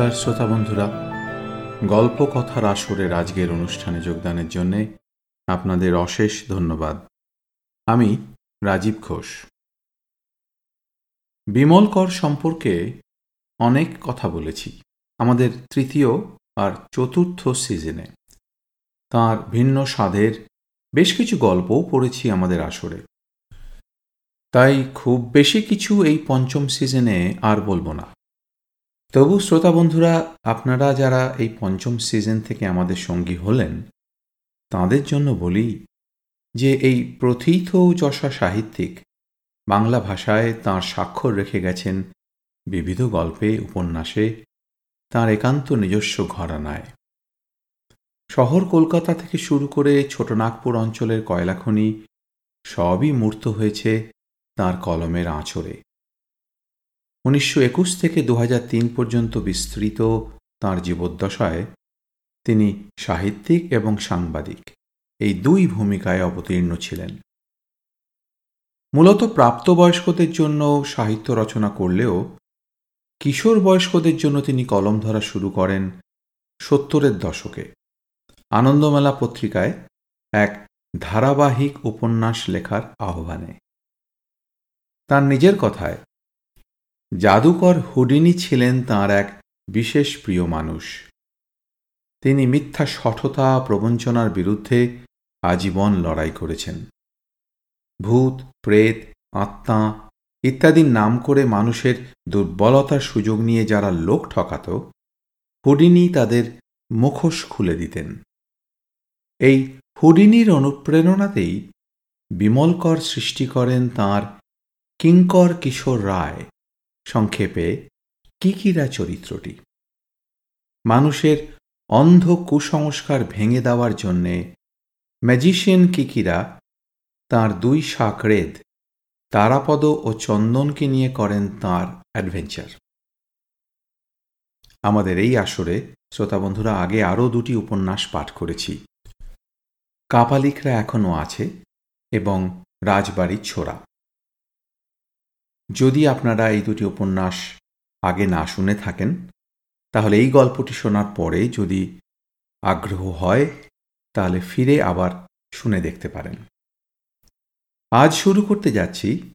নমস্কার শ্রোতা বন্ধুরা। গল্প কথার আসরের আজকের অনুষ্ঠানে যোগদানের জন্য আপনাদের অশেষ ধন্যবাদ। আমি রাজীব ঘোষ। বিমল কর সম্পর্কে অনেক কথা বলেছি। আমাদের তৃতীয় আর চতুর্থ সিজনে। তার ভিন্ন স্বাদের বেশ কিছু গল্পও পড়েছি আমাদের আসরে। তাই খুব বেশি কিছু এই পঞ্চম সিজনে আর বলব না। তবু শ্রোতা বন্ধুরা, আপনারা যারা এই পঞ্চম সিজন থেকে আমাদের সঙ্গী হলেন, তাদের জন্য বলি যে এই প্রথিত যশা সাহিত্যিক বাংলা ভাষায় তাঁর স্বাক্ষর রেখে গেছেন বিবিধ গল্পে, উপন্যাসে, তাঁর একান্ত নিজস্ব ঘরানায়। শহর কলকাতা থেকে শুরু করে ছোটনাগপুর অঞ্চলের কয়লাখনি সবই মূর্ত হয়েছে তার কলমের আঁচড়ে। উনিশশো একুশ থেকে দু তিন পর্যন্ত বিস্তৃত তাঁর জীবদ্দশায় তিনি সাহিত্যিক এবং সাংবাদিক। এই দুই ভূমিকায় অবতীর্ণ ছিলেন। মূলত প্রাপ্তবয়স্কদের জন্য সাহিত্য রচনা করলেও কিশোর বয়স্কদের জন্য তিনি কলম ধরা শুরু করেন সত্তরের দশকে। আনন্দমেলা পত্রিকায় এক ধারাবাহিক উপন্যাস লেখার আহ্বানে। তার নিজের কথায় জাদুকর হুডিনি ছিলেন তার এক বিশেষ প্রিয় মানুষ। তিনি মিথ্যা সঠতা প্রবঞ্চনার বিরুদ্ধে আজীবন লড়াই করেছেন। ভূত, প্রেত, আত্মা ইত্যাদির নাম করে মানুষের দুর্বলতার সুযোগ নিয়ে যারা লোক ঠকাত, হুডিনি তাদের মুখোশ খুলে দিতেন। এই হুডিনির অনুপ্রেরণাতেই বিমলকর সৃষ্টি করেন তাঁর কিঙ্কর কিশোর রায়। সংক্ষেপে কিকিরা চরিত্রটি? মানুষের অন্ধ কুসংস্কার ভেঙে দেওয়ার জন্যে ম্যাজিশিয়ান কিকিরা তার দুই শাকরেদ, তারাপদ ও চন্দনকে নিয়ে করেন তার অ্যাডভেঞ্চার আমাদের এই আসরে শ্রোতা বন্ধুরা, আগে আরও দুটি উপন্যাস পাঠ করেছি। কাপালিকরা এখনও আছে এবং রাজবাড়ির ছোড়া। যদি আপনারা এই দুটি উপন্যাস আগে না শুনে থাকেন, তাহলে এই গল্পটি শোনার পরে যদি আগ্রহ হয়, তাহলে ফিরে আবার শুনে দেখতে পারেন। আজ শুরু করতে যাচ্ছি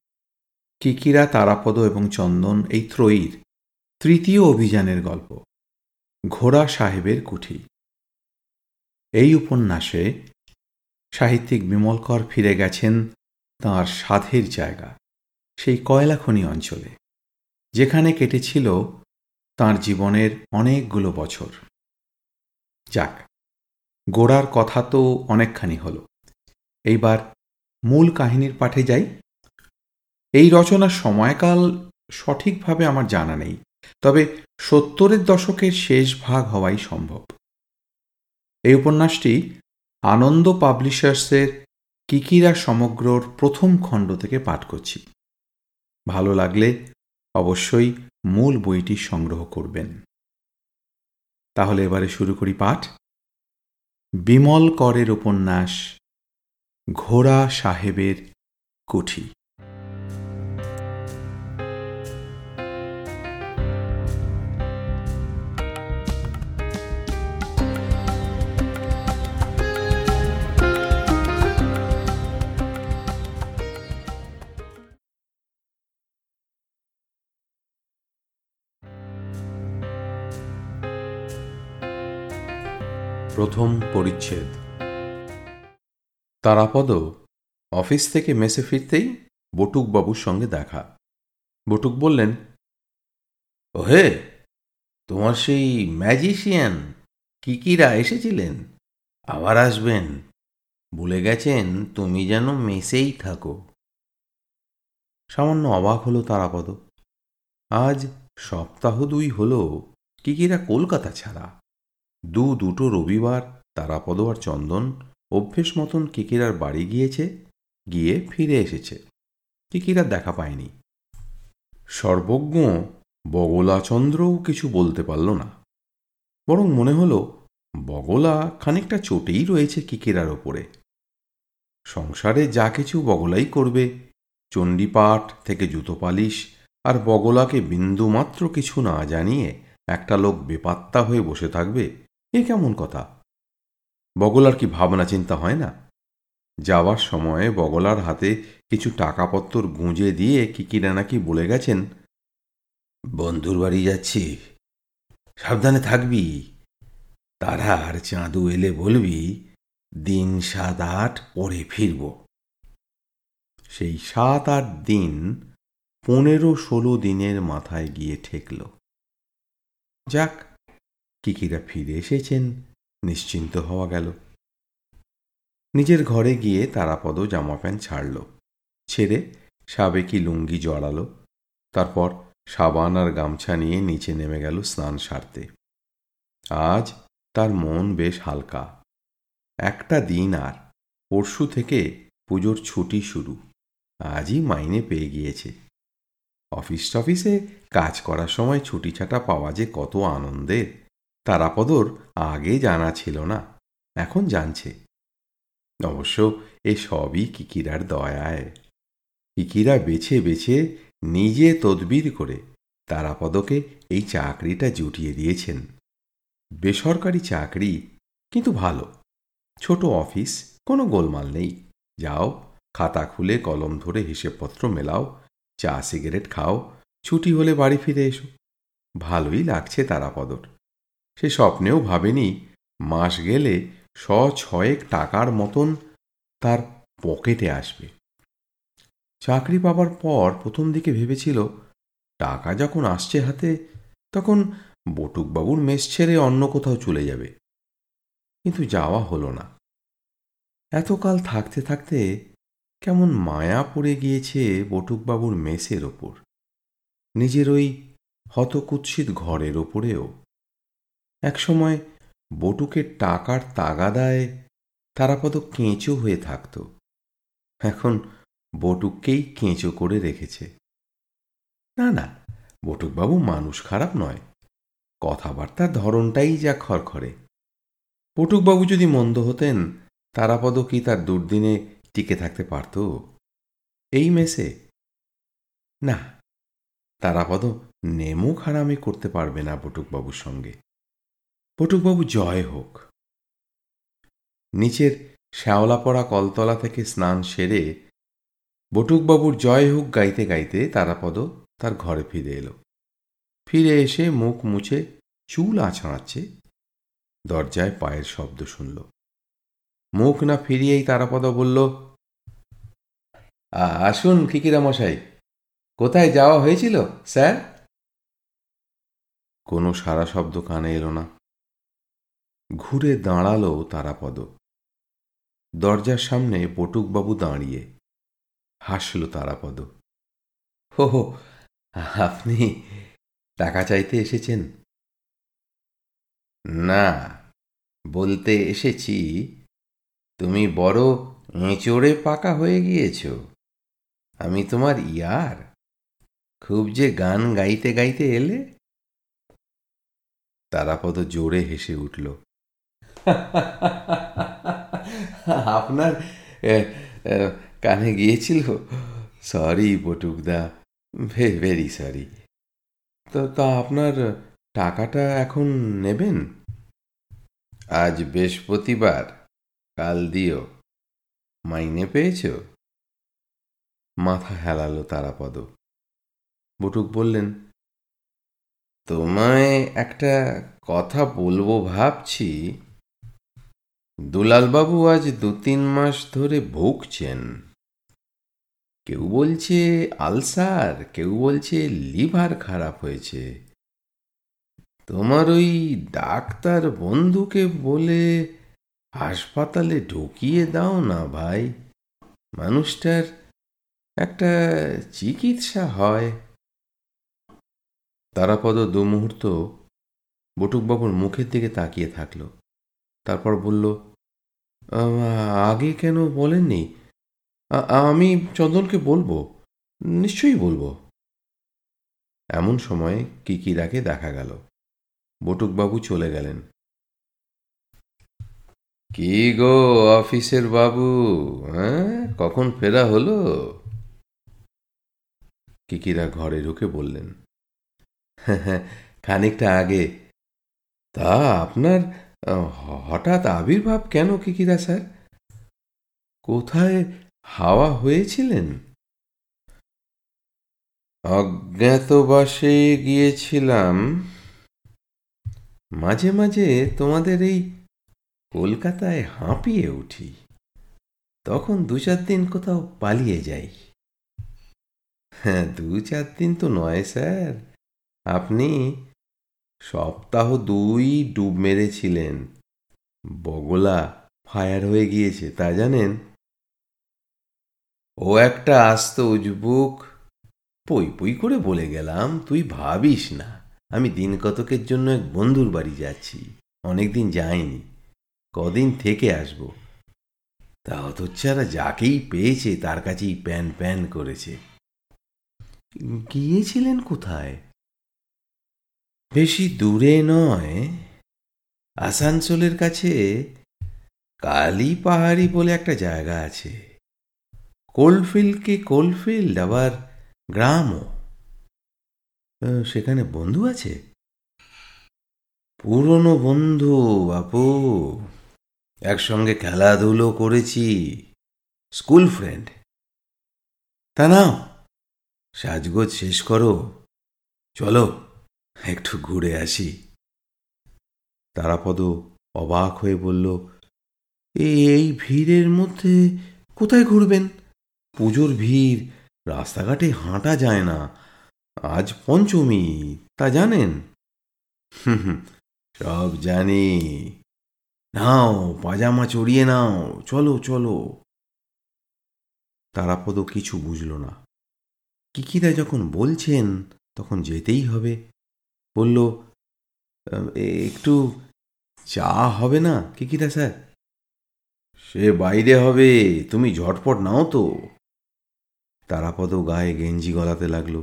কিকিরা, তারাপদ এবং চন্দন, এই ত্রয়ীর তৃতীয় অভিযানের গল্প, ঘোড়া সাহেবের কুঠি। এই উপন্যাসে সাহিত্যিক বিমলকর ফিরে গেছেন তাঁর সাধের জায়গা। সেই কয়লাখনি অঞ্চলে, যেখানে কেটেছিল তার জীবনের অনেকগুলো বছর। যাক, গোড়ার কথা তো অনেকখানি হল। এইবার মূল কাহিনীর পাঠে যাই। এই রচনার সময়কাল সঠিকভাবে আমার জানা নেই, তবে সত্তরের দশকের শেষ ভাগ হওয়াই সম্ভব। এই উপন্যাসটি আনন্দ পাবলিশার্সের কিকিরা সমগ্রর প্রথম খণ্ড থেকে পাঠ করছি। ভালো লাগলে অবশ্যই মূল বইটি সংগ্রহ করবেন। তাহলে এবারে শুরু করি পাঠ। বিমল করের উপন্যাস ঘোড়া সাহেবের কুঠি। প্রথম পরিচ্ছেদ। তারাপদ অফিস থেকে মেসে ফিরতেই বটুকবাবুর সঙ্গে দেখা। বটুক বললেন, ওহে, তোমার সেই ম্যাজিশিয়ান কিকিরা এসেছিলেন। আবার আসবেন। বলে গেছেন, তুমি যেন মেসেই থাকো। সামান্য অবাক হলো তারাপদ। আজ সপ্তাহ দুই হলো কিকিরা কলকাতা ছাড়া। দু দুটো রবিবার তারাপদ আর চন্দন অভ্যেস মতন কিকিরার বাড়ি গিয়েছে, গিয়ে ফিরে এসেছে। কিকিরার দেখা পায়নি। সর্বজ্ঞ বগলাচন্দ্রও কিছু বলতে পারল না। বরং মনে হলো, বগলা খানিকটা চোটেই রয়েছে কিকিরার ওপরে। সংসারে যা কিছু বগলাই করবে, চণ্ডীপাঠ থেকে জুতো পালিশ আর বগলাকে বিন্দুমাত্র কিছু না জানিয়ে একটা লোক বেপাত্তা হয়ে বসে থাকবে এ কেমন কথা? বগলার কি ভাবনা চিন্তা হয় না? যাওয়ার সময় বগলার হাতে কিছু টাকাপত্তর গুঁজে দিয়ে কিকিরা নাকি বলে গেছেন, বন্ধুর বাড়ি যাচ্ছি, সাবধানে থাকবি। তারা আর চাঁদু এলে বলবি, দিন সাত আট পরে ফিরব। সেই সাত আট দিন পনেরো ষোলো দিনের মাথায় গিয়ে ঠেকল। যাক কিকিরা ফিরে এসেছেন, নিশ্চিন্ত হওয়া গেল। নিজের ঘরে গিয়ে তারাপদ জামা প্যান্ট ছাড়ল। ছেড়ে সাবেকি লুঙ্গি জড়ালো। তারপর সাবান আর গামছা নিয়ে নিচে নেমে গেল স্নান সারতে। আজ তার মন বেশ হালকা। একটা দিন আর, পরশু থেকে পুজোর ছুটি শুরু। আজই মাইনে পেয়ে গিয়েছে। অফিস টফিসে কাজ করার সময় ছুটি ছাটা পাওয়া যে কত আনন্দের। তারাপদর আগে জানা ছিল না, এখন জানছে। অবশ্য এ সবই কিকিরার দয়ায়। কিকিরা বেছে বেছে নিজে তদবির করে তারাপদকে এই চাকরিটা জুটিয়ে দিয়েছেন। বেসরকারি চাকরি কিন্তু ভালো। ছোট অফিস, কোনো গোলমাল নেই। যাও, খাতা খুলে কলম ধরে হিসেবপত্র মেলাও, চা, সিগারেট খাও, ছুটি হলে বাড়ি ফিরে এসো। ভালোই লাগছে তারাপদর। সে স্বপ্নেও ভাবেনি মাস গেলে স ছয়েক টাকার মতন তার পকেটে আসবে। চাকরি পাবার পর প্রথম দিকে ভেবেছিল, টাকা যখন আসছে হাতে, তখন বটুকবাবুর মেস ছেড়ে অন্য কোথাও চলে যাবে। কিন্তু যাওয়া হলো না। এতকাল থাকতে থাকতে কেমন মায়া পড়ে গিয়েছে বটুকবাবুর মেসের ওপর, নিজের ওই হতকুৎসিত ঘরের ওপরেও। একসময় বটুকের টাকার তাগাদায় তারাপদ কেঁচো হয়ে থাকত। এখন বটুককেই কেঁচো করে রেখেছে। না না, বটুকবাবু মানুষ খারাপ নয়। কথাবার্তার ধরনটাই যা খড়খড়ে বটুকবাবু যদি মন্দ হতেন, তারাপদ কি তার দুর্দিনে টিকে থাকতে পারত? এই মেসে? না, তারাপদ নেমো খারামি করতে পারবে না বটুকবাবুর সঙ্গে। বটুকবাবু জয় হোক। নিচের শ্যাওলা পড়া কলতলা থেকে স্নান সেরে বটুকবাবুর জয় হোক গাইতে গাইতে তারাপদ তার ঘরে ফিরে এলো। ফিরে এসে মুখ মুছে চুল আছড়াচ্ছে, দরজায় পায়ের শব্দ শুনল। মুখ না ফিরিয়েই তারাপদ বলল আসুন কিকিরা মশাই, কোথায় যাওয়া হয়েছিল, স্যার? কোনো সারা শব্দ কানে এলো না। ঘুরে দাঁড়াল তারাপদ। দরজার সামনে পটুকবাবু দাঁড়িয়ে হাসল তারাপদ। হো হো আপনি টাকা চাইতে এসেছেন? না, বলতে এসেছি, তুমি বড় এঁচড়ে পাকা হয়ে গিয়েছ। আমি তোমার ইয়ার, খুব যে গান গাইতে গাইতে এলে? তারাপদ জোরে হেসে উঠল। আপনার কানে গিয়েছিল? সরি বটুকদা ভেরি সরি তো, তা আপনার টাকাটা এখন নেবেন? আজ বৃহস্পতিবার। কাল দিও। মাইনে পেয়েছ? মাথা হেলালো তারাপদ। বটুক বললেন, তোমায় একটা কথা বলব ভাবছি। দুলালবাবু আজ দু তিন মাস ধরে ভুগছেন। কেউ বলছে আলসার, কেউ বলছে লিভার খারাপ হয়েছে। তোমার ওই ডাক্তার বন্ধুকে বলে হাসপাতালে ঢুকিয়ে দাও না ভাই। মানুষটার একটা চিকিৎসা হয়। তারাপদ দু মুহূর্ত বটুকবাবুর মুখের দিকে তাকিয়ে থাকল। তারপর বলল আগে কেন বলেননি? আমি চন্দনকে বলব, নিশ্চয়ই বলব। এমন সময় কিকিরাকে দেখা গেল। বটুকবাবু চলে গেলেন। কি গো অফিসের বাবু হ্যাঁ? কখন ফেরা হলো? কিকিরা ঘরে ঢুকে বললেন খানিকটা আগে। তা আপনার হঠাৎ আবির্ভাব কেন কিকিরা স্যার? কোথায় হাওয়া হয়েছিলেন? অজ্ঞাতবাসে গিয়েছিলাম। মাঝে মাঝে তোমাদের এই কলকাতায় হাঁপিয়ে উঠি। তখন দু চার দিন কোথাও পালিয়ে যাই। হ্যাঁ দু চার দিন তো নয় স্যার। আপনি সপ্তাহ দুই ডুব মেরেছিলেন। বগলা ফায়ার হয়ে গিয়েছে, তা জানেন? ও একটা আস্ত উজবুক। পই পই করে বলে গেলাম, তুই ভাবিস না, আমি দিন কতকের জন্য এক বন্ধুর বাড়ি যাচ্ছি? অনেকদিন যাইনি। কদিন থেকে আসব? তা হতচ্ছাড়া যাকেই পেয়েছে, তার কাছেই প্যান প্যান করেছে। গিয়েছিলেন কোথায়? বেশি দূরে নয়। আসানসোলের কাছে কালী পাহাড়ি বলে একটা জায়গা আছে। কোলফিল্ডকে কোলফিল্ড, আবার গ্রামও। সেখানে বন্ধু আছে? পুরনো বন্ধু, বাপু। একসঙ্গে খেলাধুলো করেছি। School friend. তা নাও, সাজগোজ শেষ করো। চলো। একটু ঘুরে আসি। তারাপদ অবাক হয়ে বলল এই ভিড়ের মধ্যে কোথায় ঘুরবেন? পুজোর ভিড়, রাস্তাঘাটে হাঁটা যায় না। আজ পঞ্চমী, তা জানেন? সব জানি। নাও, পাজামা চড়িয়ে নাও, চলো চলো। তারাপদ কিছু বুঝল না। কিকিরা যখন বলছেন, তখন যেতেই হবে। বলল একটু চা হবে না কিকিরা স্যার? সে বাইরে হবে, তুমি ঝটপট নাও তো। তারাপদ গায়ে গেঞ্জি গলাতে লাগল।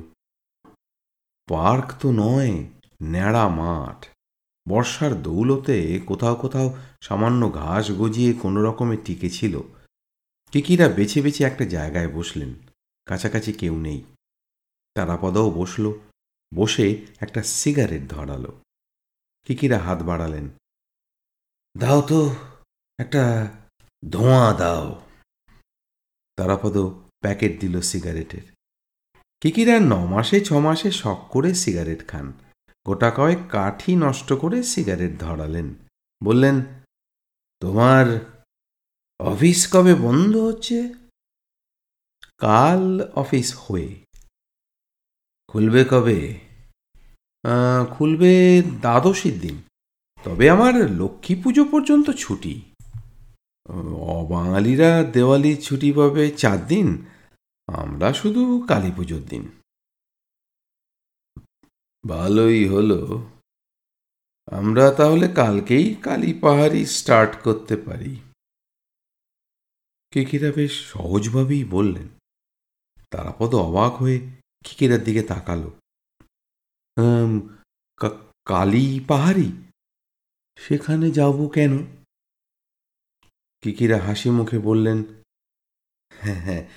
পার্ক তো নয়, ন্যাড়া মাঠ। বর্ষার দৌলতে কোথাও কোথাও সামান্য ঘাস গজিয়ে কোনো রকমে টিকে ছিল। কিকিরা বেছে বেছে একটা জায়গায় বসলেন, কাছাকাছি কেউ নেই। তারাপদাও বসল বসে একটা সিগারেট ধরালো। কিকিরা হাত বাড়ালেন। দাও তো, একটা ধোঁয়া দাও। তারাপদ প্যাকেট দিল সিগারেটের। কিকিরা ন মাসে, ছ মাসে শখ করে সিগারেট খান। গোটা কয়েক কাঠি নষ্ট করে সিগারেট ধরালেন। বললেন, তোমার অফিস কবে বন্ধ হচ্ছে? কাল অফিস হয়ে খুলবে কবে? খুলবে দ্বাদশীর দিন। তবে আমার লক্ষ্মী পুজো পর্যন্ত ছুটি। অবাঙালিরা দেওয়ালির ছুটি পাবে চার দিন। আমরা শুধু কালী পুজোর দিন। ভালোই হলো। আমরা তাহলে কালকেই কালী পাহাড়ি স্টার্ট করতে পারি। কিকিরা বেশ সহজভাবেই বললেন। তারাপদ অবাক হয়ে কিকিরার দিকে তাকালো। "আম, কা- কালী পাহাড়ি? সেখানে যাব কেন? কিকিরা হাসি মুখে বললেন হ্যাঁ হ্যাঁ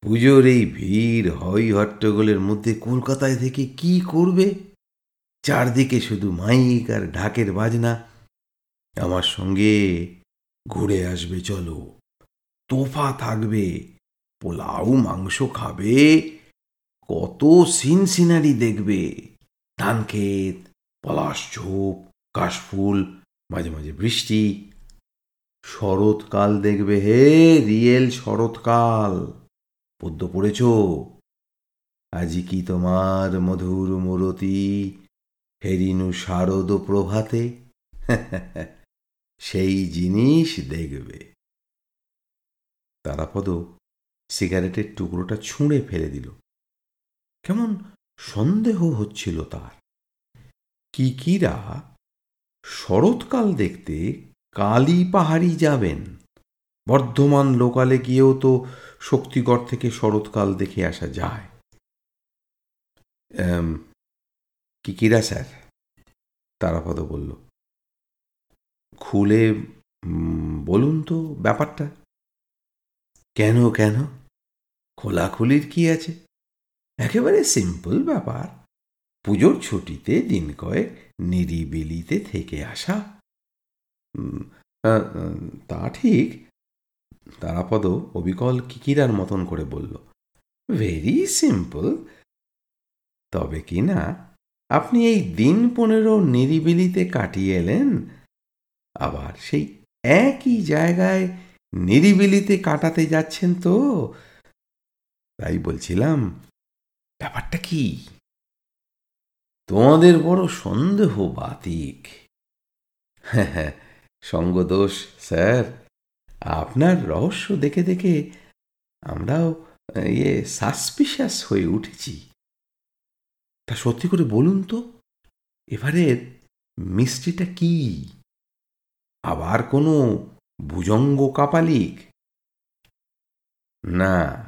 পুজোর এই ভিড় হই হট্টগোলের মধ্যে কলকাতায় থেকে কি করবে? চারদিকে শুধু মাইক আর ঢাকের বাজনা। আমার সঙ্গে ঘুরে আসবে চলো। তোফা থাকবে পোলাও মাংস খাবে কত সিন সিনারি দেখবে। ধানক্ষেত, পলাশ ঝোপ, কাশফুল, মাঝে মাঝে বৃষ্টি। শরৎকাল দেখবে হে রিয়েল শরৎকাল। পদ্য পড়েছ? আজি কি তোমার মধুর মূরতি? হেরিনু শারদ প্রভাতে? সেই জিনিস দেখবে। তারাপদ সিগারেটের টুকরোটা ছুঁড়ে ফেলে দিল। কেমন সন্দেহ হচ্ছিল তার। কিকিরা শরৎকাল দেখতে কালী পাহাড়ি যাবেন। বর্ধমান লোকালে গিয়েও তো শক্তিগড় থেকে শরৎকাল দেখে আসা যায়। কিকিরা স্যার, তারাপদ বলল, খুলে বলুন তো ব্যাপারটা। কেন কেন? খোলাখুলির কি আছে? একেবারে সিম্পল ব্যাপার। পুজোর ছুটিতে দিন কয়েক নিরিবিলিতে থেকে আসা। তা ঠিক। তারাপদ অবিকল কিকিরার মতন করে বলল ভেরি সিম্পল তবে কি না, আপনি এই দিন পনেরো নিরিবিলিতে কাটিয়ে এলেন, আবার সেই একই জায়গায় নিরিবিলিতে কাটাতে যাচ্ছেন তো? তাই বলছিলাম ব্যাপারটা কি? তোমাদের বড় সন্দেহ বাতিক। হ্যাঁ সঙ্গদোষ, স্যার। আপনার রহস্য দেখে দেখে আমরাও ইয়ে সাসপিশাস হয়ে উঠেছি। তা সত্যি করে বলুন তো, এবারের মিষ্টিটা কি? আবার কোনো ভুজঙ্গ কাপালিক? না,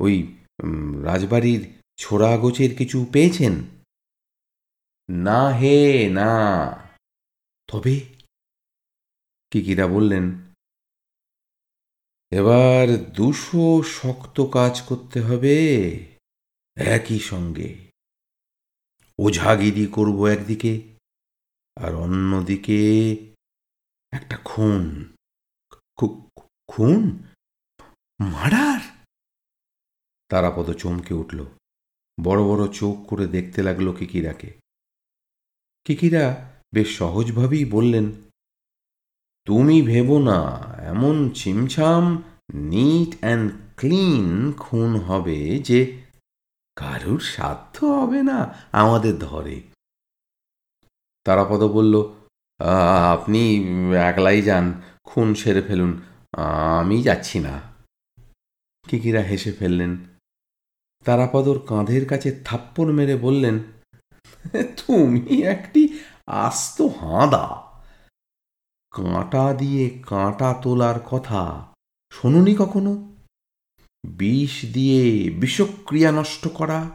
ওই রাজবাড়ির ছোড়া গোছের কিছু পেয়েছেন? না হে, না। তবে কিকিরা বললেন? এবার দুশো শক্ত কাজ করতে হবে। একই সঙ্গে ওঝাগিরি করব একদিকে আর অন্যদিকে একটা খুন। খুন? মার্ডার তারাপদ চমকে উঠল। বড় বড় চোখ করে দেখতে লাগল কিকিরাকে। কিকিরা বেশ সহজভাবেই বললেন, তুমি ভেবো না, এমন ছিমছাম, নিট অ্যান্ড ক্লিন খুন হবে যে কারুর সাধ্য হবে না আমাদের ধরে। তারাপদ বলল আপনি একলাই যান, খুন সেরে ফেলুন, আমি যাচ্ছি না। কিকিরা হেসে ফেললেন তারাপদর কাঁধের কাছে থাপ্পড় মেরে বললেন, তুমি একটি আস্ত হাঁদা। কাঁটা দিয়ে কাঁটা তোলার কথা শোনুনি কখনো? বিষ দিয়ে বিষক্রিয়া নষ্ট করা,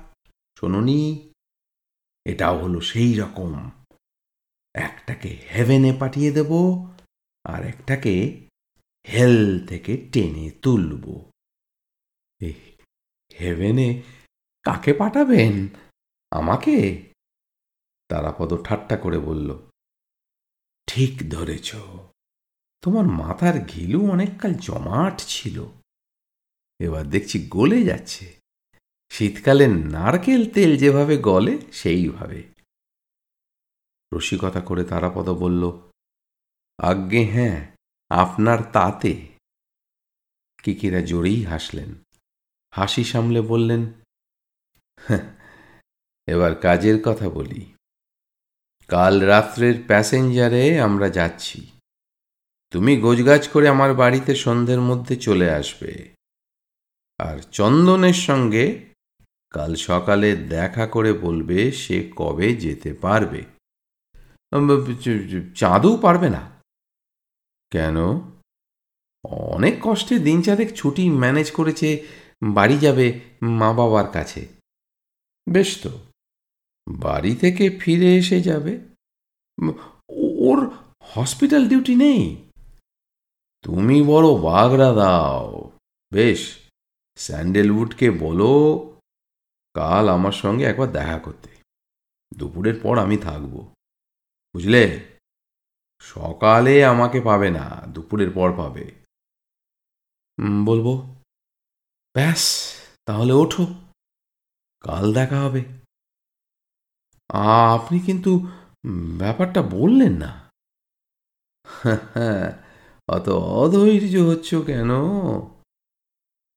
শোনুনি? এটাও হলো সেই রকম। একটাকে হেভেনে পাঠিয়ে দেব আর একটাকে হেল থেকে টেনে তুলব। হেভেনে কাকে পাঠাবেন? আমাকে? তারাপদ ঠাট্টা করে বলল, ঠিক ধরেছ, তোমার মাথার ঘিলু অনেককাল জমাট ছিল। এবার দেখছি গলে যাচ্ছে। শীতকালে নারকেল তেল যেভাবে গলে, সেইভাবে। রসিকতা করে তারাপদ বলল, আজ্ঞে হ্যাঁ আপনার তাতে। কিকিরা জোরেই হাসলেন। হাসি সামলে বললেন হ্যাঁ, এবার কাজের কথা বলি। কাল রাত্রের প্যাসেঞ্জারে আমরা যাচ্ছি। তুমি গোজগাছ করে আমার বাড়িতে সন্ধ্যের মধ্যে চলে আসবে। আর চন্দনের সঙ্গে কাল সকালে দেখা করে বলবে সে কবে যেতে পারবে। চাঁদও পারবে না। কেন? অনেক কষ্টে দিন চারেক ছুটি ম্যানেজ করেছে বাড়ি যাবে মা বাবার কাছে। বেশ তো। বাড়ি থেকে ফিরে এসে যাবে? ওর হসপিটাল ডিউটি নেই? তুমি বড় বাগড়া দাও। বেশ, স্যান্ডেলউডকে বলো, কাল আমার সঙ্গে একবার দেখা করতে। দুপুরের পর আমি থাকব। বুঝলে? সকালে আমাকে পাবে না, দুপুরের পর পাবে। বলব? ব্যাস, তাহলে ওঠো। কাল দেখা হবে। আপনি কিন্তু ব্যাপারটা বললেন না। অত অধৈর্য হচ্ছ কেন?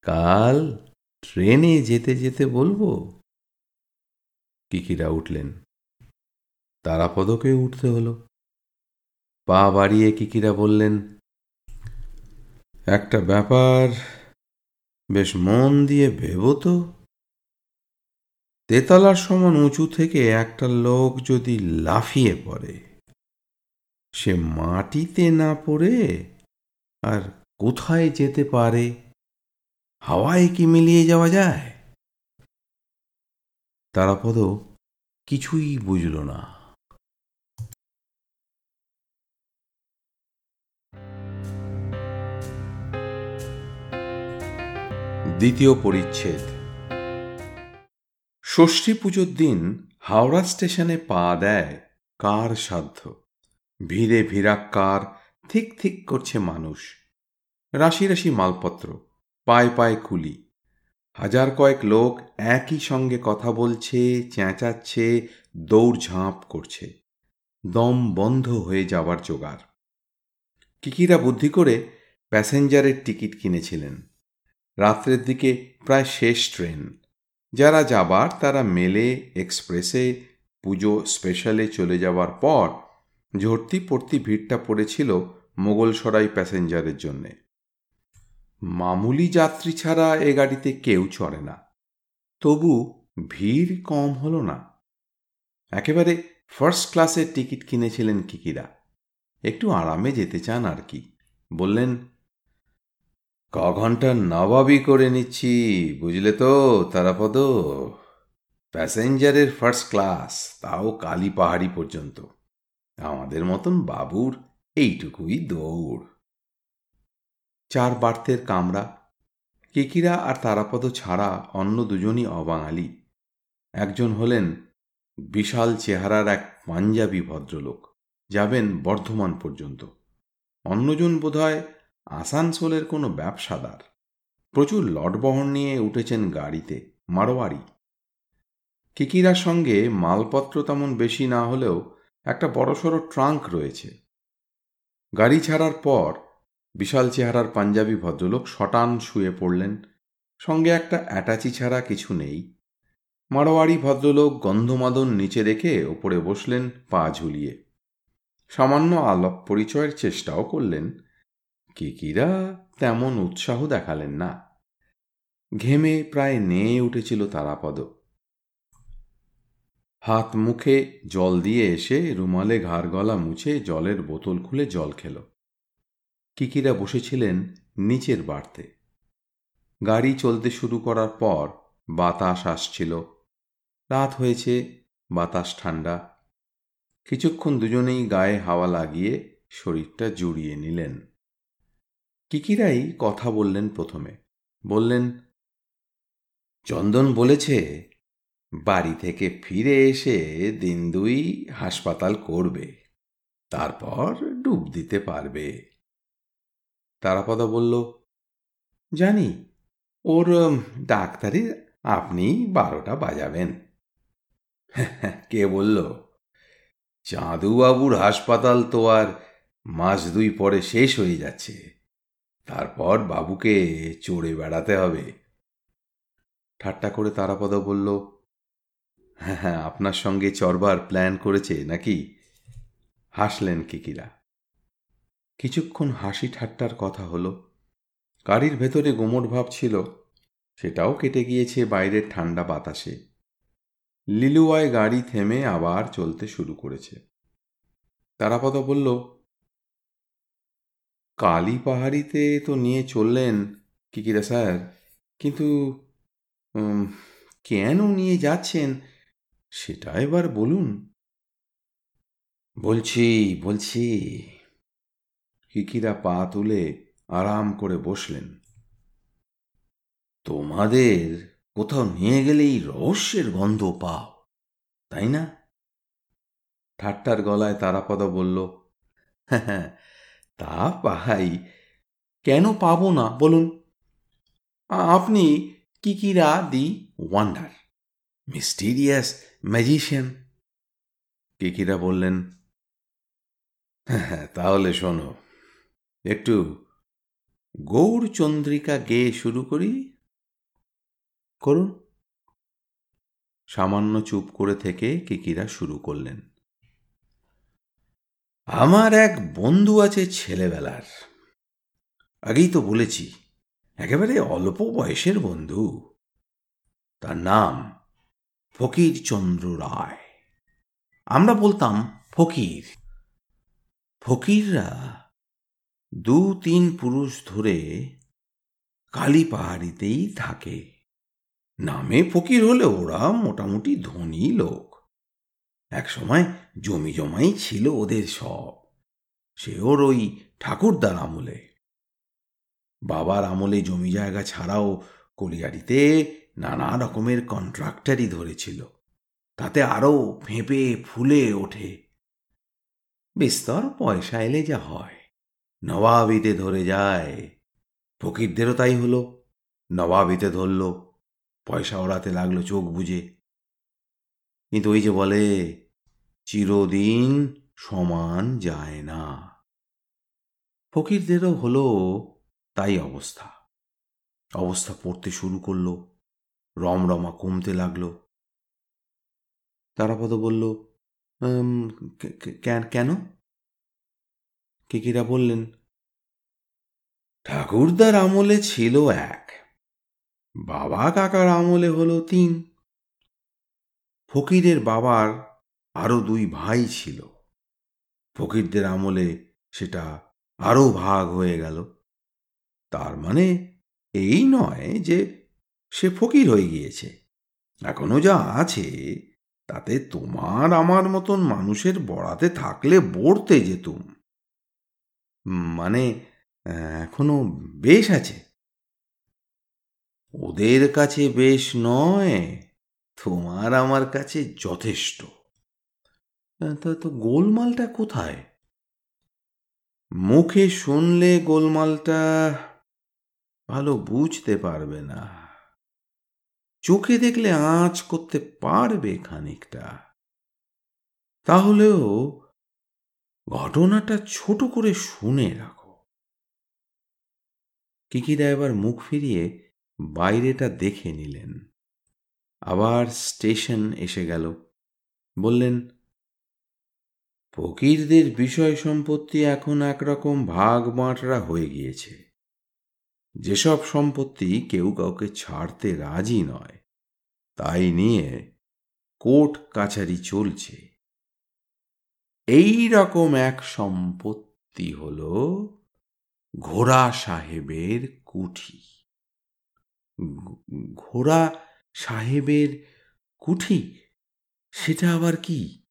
কাল ট্রেনে যেতে যেতে বলব। কিকিরা উঠলেন। তারাপদকে উঠতে হলো। পা বাড়িয়ে কিকিরা বললেন, একটা ব্যাপার বেশ মন দিয়ে ভেব তো। তেতলার সমান উঁচু থেকে একটা লোক যদি লাফিয়ে পড়ে, সে মাটিতে না পড়ে আর কোথায় যেতে পারে? হাওয়ায় কি মিলিয়ে যাওয়া যায়? তারাপদ কিছুই বুঝল না। দ্বিতীয় পরিচ্ছেদ। ষষ্ঠী পুজোর দিন হাওড়া স্টেশনে পা দেয় কার সাধ্য? ভিড়ে ভিড়াক্কার, থিক থিক করছে মানুষ। রাশি রাশি মালপত্র, পায়ে পায়ে কুলি। হাজার কয়েক লোক একই সঙ্গে কথা বলছে, চেঁচাচ্ছে দৌড়ঝাঁপ করছে। দম বন্ধ হয়ে যাবার জোগাড়। কিকিরা বুদ্ধি করে প্যাসেঞ্জারের টিকিট কিনেছিলেন। রাত্রের দিকে প্রায় শেষ ট্রেন। যারা যাবার তারা মেলে, এক্সপ্রেসে, পুজো স্পেশালে চলে যাওয়ার পর ঝর্তি পড়তি ভিড়টা পড়েছিল মোগলসরাই প্যাসেঞ্জারের জন্যে। মামুলি যাত্রী ছাড়া এ গাড়িতে কেউ চড়ে না। তবু ভিড় কম হলো না। একেবারে ফার্স্ট ক্লাসের টিকিট কিনেছিলেন কিকিরা। একটু আরামে যেতে চান আর কি। বললেন ক ঘণ্টার নবাবি করে নিচ্ছি, বুঝলে তো, তারাপদ? প্যাসেঞ্জারের ফার্স্ট ক্লাস, তাও কালী পাহাড়ি পর্যন্ত। আমাদের মতন বাবুর এইটুকুই দৌড়। চার বার্তের কামরা, কিকিরা আর তারাপদ ছাড়া অন্য দুজনই অবাঙালি। একজন হলেন বিশাল চেহারার এক পাঞ্জাবি ভদ্রলোক, যাবেন বর্ধমান পর্যন্ত। অন্যজন বোধহয় আসানসোলের কোনো ব্যবসাদার। প্রচুর লটবহর নিয়ে উঠেছেন গাড়িতে, মারোয়ারি। কিকিরার সঙ্গে মালপত্র তেমন বেশি না হলেও একটা বড়সড় ট্রাঙ্ক রয়েছে। গাড়ি ছাড়ার পর বিশাল চেহারার পাঞ্জাবি ভদ্রলোক শটান শুয়ে পড়লেন। সঙ্গে একটা অ্যাটাচি ছাড়া কিছু নেই। মারোয়ারি ভদ্রলোক গন্ধমাদন নিচে রেখে ওপরে বসলেন পা ঝুলিয়ে। সামান্য আলাপ পরিচয়ের চেষ্টাও করলেন। কিকিরা তেমন উৎসাহ দেখালেন না। ঘেমে প্রায় নেয়ে উঠেছিল তারাপদ। হাত মুখে জল দিয়ে এসে রুমালে ঘাড় গলা মুছে জলের বোতল খুলে জল খেল। কিকিরা বসেছিলেন নিচের বাড়তে। গাড়ি চলতে শুরু করার পর বাতাস আসছিল। রাত হয়েছে, বাতাস ঠান্ডা। কিছুক্ষণ দুজনেই গায়ে হাওয়া লাগিয়ে শরীরটা জুড়িয়ে নিলেন। কিকিরাই কথা বললেন প্রথমে? বললেন, চন্দন বলেছে, বাড়ি থেকে ফিরে এসে দিন দুই হাসপাতাল করবে, তারপর ডুব দিতে পারবে। তারাপদা বলল, জানি, ওর ডাক্তারি আপনি বারোটা বাজাবেন। কে বলল, চাঁদুবাবুর হাসপাতাল তো আর মাস দুই পরে শেষ হয়ে যাচ্ছে। তারপর বাবুকে চড়ে বেড়াতে হবে। ঠাট্টা করে তারাপদ বলল হ্যাঁ হ্যাঁ আপনার সঙ্গে চরবার প্ল্যান করেছে নাকি? হাসলেন কিকিরা। কিছুক্ষণ হাসি ঠাট্টার কথা হলো। গাড়ির ভেতরে গোমর ভাব ছিল। সেটাও কেটে গিয়েছে বাইরের ঠান্ডা বাতাসে। লিলুয়ায় গাড়ি থেমে আবার চলতে শুরু করেছে। তারাপদ বলল কালী পাহাড়িতে তো নিয়ে চললেন কিকিরা স্যার, কিন্তু কেন নিয়ে যাচ্ছেন সেটা এবার বলুন। বলছি বলছি কিকিরা পা তুলে আরাম করে বসলেন। তোমাদের কোথাও নিয়ে গেলেই রহস্যের গন্ধ পাও, তাই না? ঠাট্টার গলায় তারাপদ বলল হ্যাঁ হ্যাঁ তা পাহাই। কেন পাবো না, বলুন। আপনি Kikira the wonder, mysterious magician. Kikira বললেন হ্যাঁ তাহলে শোনো, একটু গৌরচন্দ্রিকা গেয়ে শুরু করি। করুন। সামান্য চুপ করে থেকে কিকিরা শুরু করলেন। আমার এক বন্ধু আছে ছেলেবেলার। আগেই তো বলেছি, একেবারে অল্প বয়সের বন্ধু। তার নাম ফকির চন্দ্র রায়। আমরা বলতাম ফকির। ফকিররা দু তিন পুরুষ ধরে কালী পাহাড়িতেই থাকে। নামে ফকির হলে ওরা মোটামুটি ধনী লোক। এক সময় জমি জমাই ছিল ওদের সব। সে ওর ওই ঠাকুরদার আমলে। বাবার আমলে জমি জায়গা ছাড়াও কলিয়ারিতে নানা রকমের কন্ট্রাক্টারই ধরেছিল। তাতে আরও ফেঁপে ফুলে ওঠে। বিস্তর পয়সা এলে যা হয়, নবাবিতে ধরে যায়। ফকিরদেরও তাই হলো, নবাবিতে ধরল, পয়সা ওড়াতে লাগল চোখ বুঝে কিন্তু ওই যে বলে, চিরদিন সমান যায় না। ফকিরদেরও হলো তাই অবস্থা। অবস্থা পড়তে শুরু করল, রমরমা কমতে লাগল। তারাপদ বলল কেন? কিকিরা বললেন, ঠাকুরদার আমলে ছিল এক, বাবা কাকার আমলে হলো তিন। ফকিরের বাবার আরও দুই ভাই ছিল। ফকিরদের আমলে সেটা আরও ভাগ হয়ে গেল। তার মানে এই নয় যে সে ফকির হয়ে গিয়েছে। এখনও যা আছে, তাতে তোমার আমার মতন মানুষের বড়াতে থাকলে বড়তে যেতুম। মানে এখনও বেশ আছে। ওদের কাছে বেশ নয়। তোমার আমার কাছে যথেষ্ট। তা, তো গোলমালটা কোথায়? মুখে শুনলে গোলমালটা ভালো বুঝতে পারবে না। চোখে দেখলে আঁচ করতে পারবে খানিকটা। তাহলেও ঘটনাটা ছোট করে শুনে রাখো। কিকিরা এবার মুখ ফিরিয়ে বাইরেটা দেখে নিলেন। আবার স্টেশন এসে গেল। বললেন, ফকিরদের বিষয় সম্পত্তি এখন একরকম ভাগ বাঁটরা হয়ে গিয়েছে। যেসব সম্পত্তি কেউ কাউকে ছাড়তে রাজি নয়, তাই নিয়ে কোর্ট কাছারি চলছে। এই রকম এক সম্পত্তি হল ঘোড়া সাহেবের কুঠি। ঘোড়া সাহেবের কুঠি, সেটা আবার কি?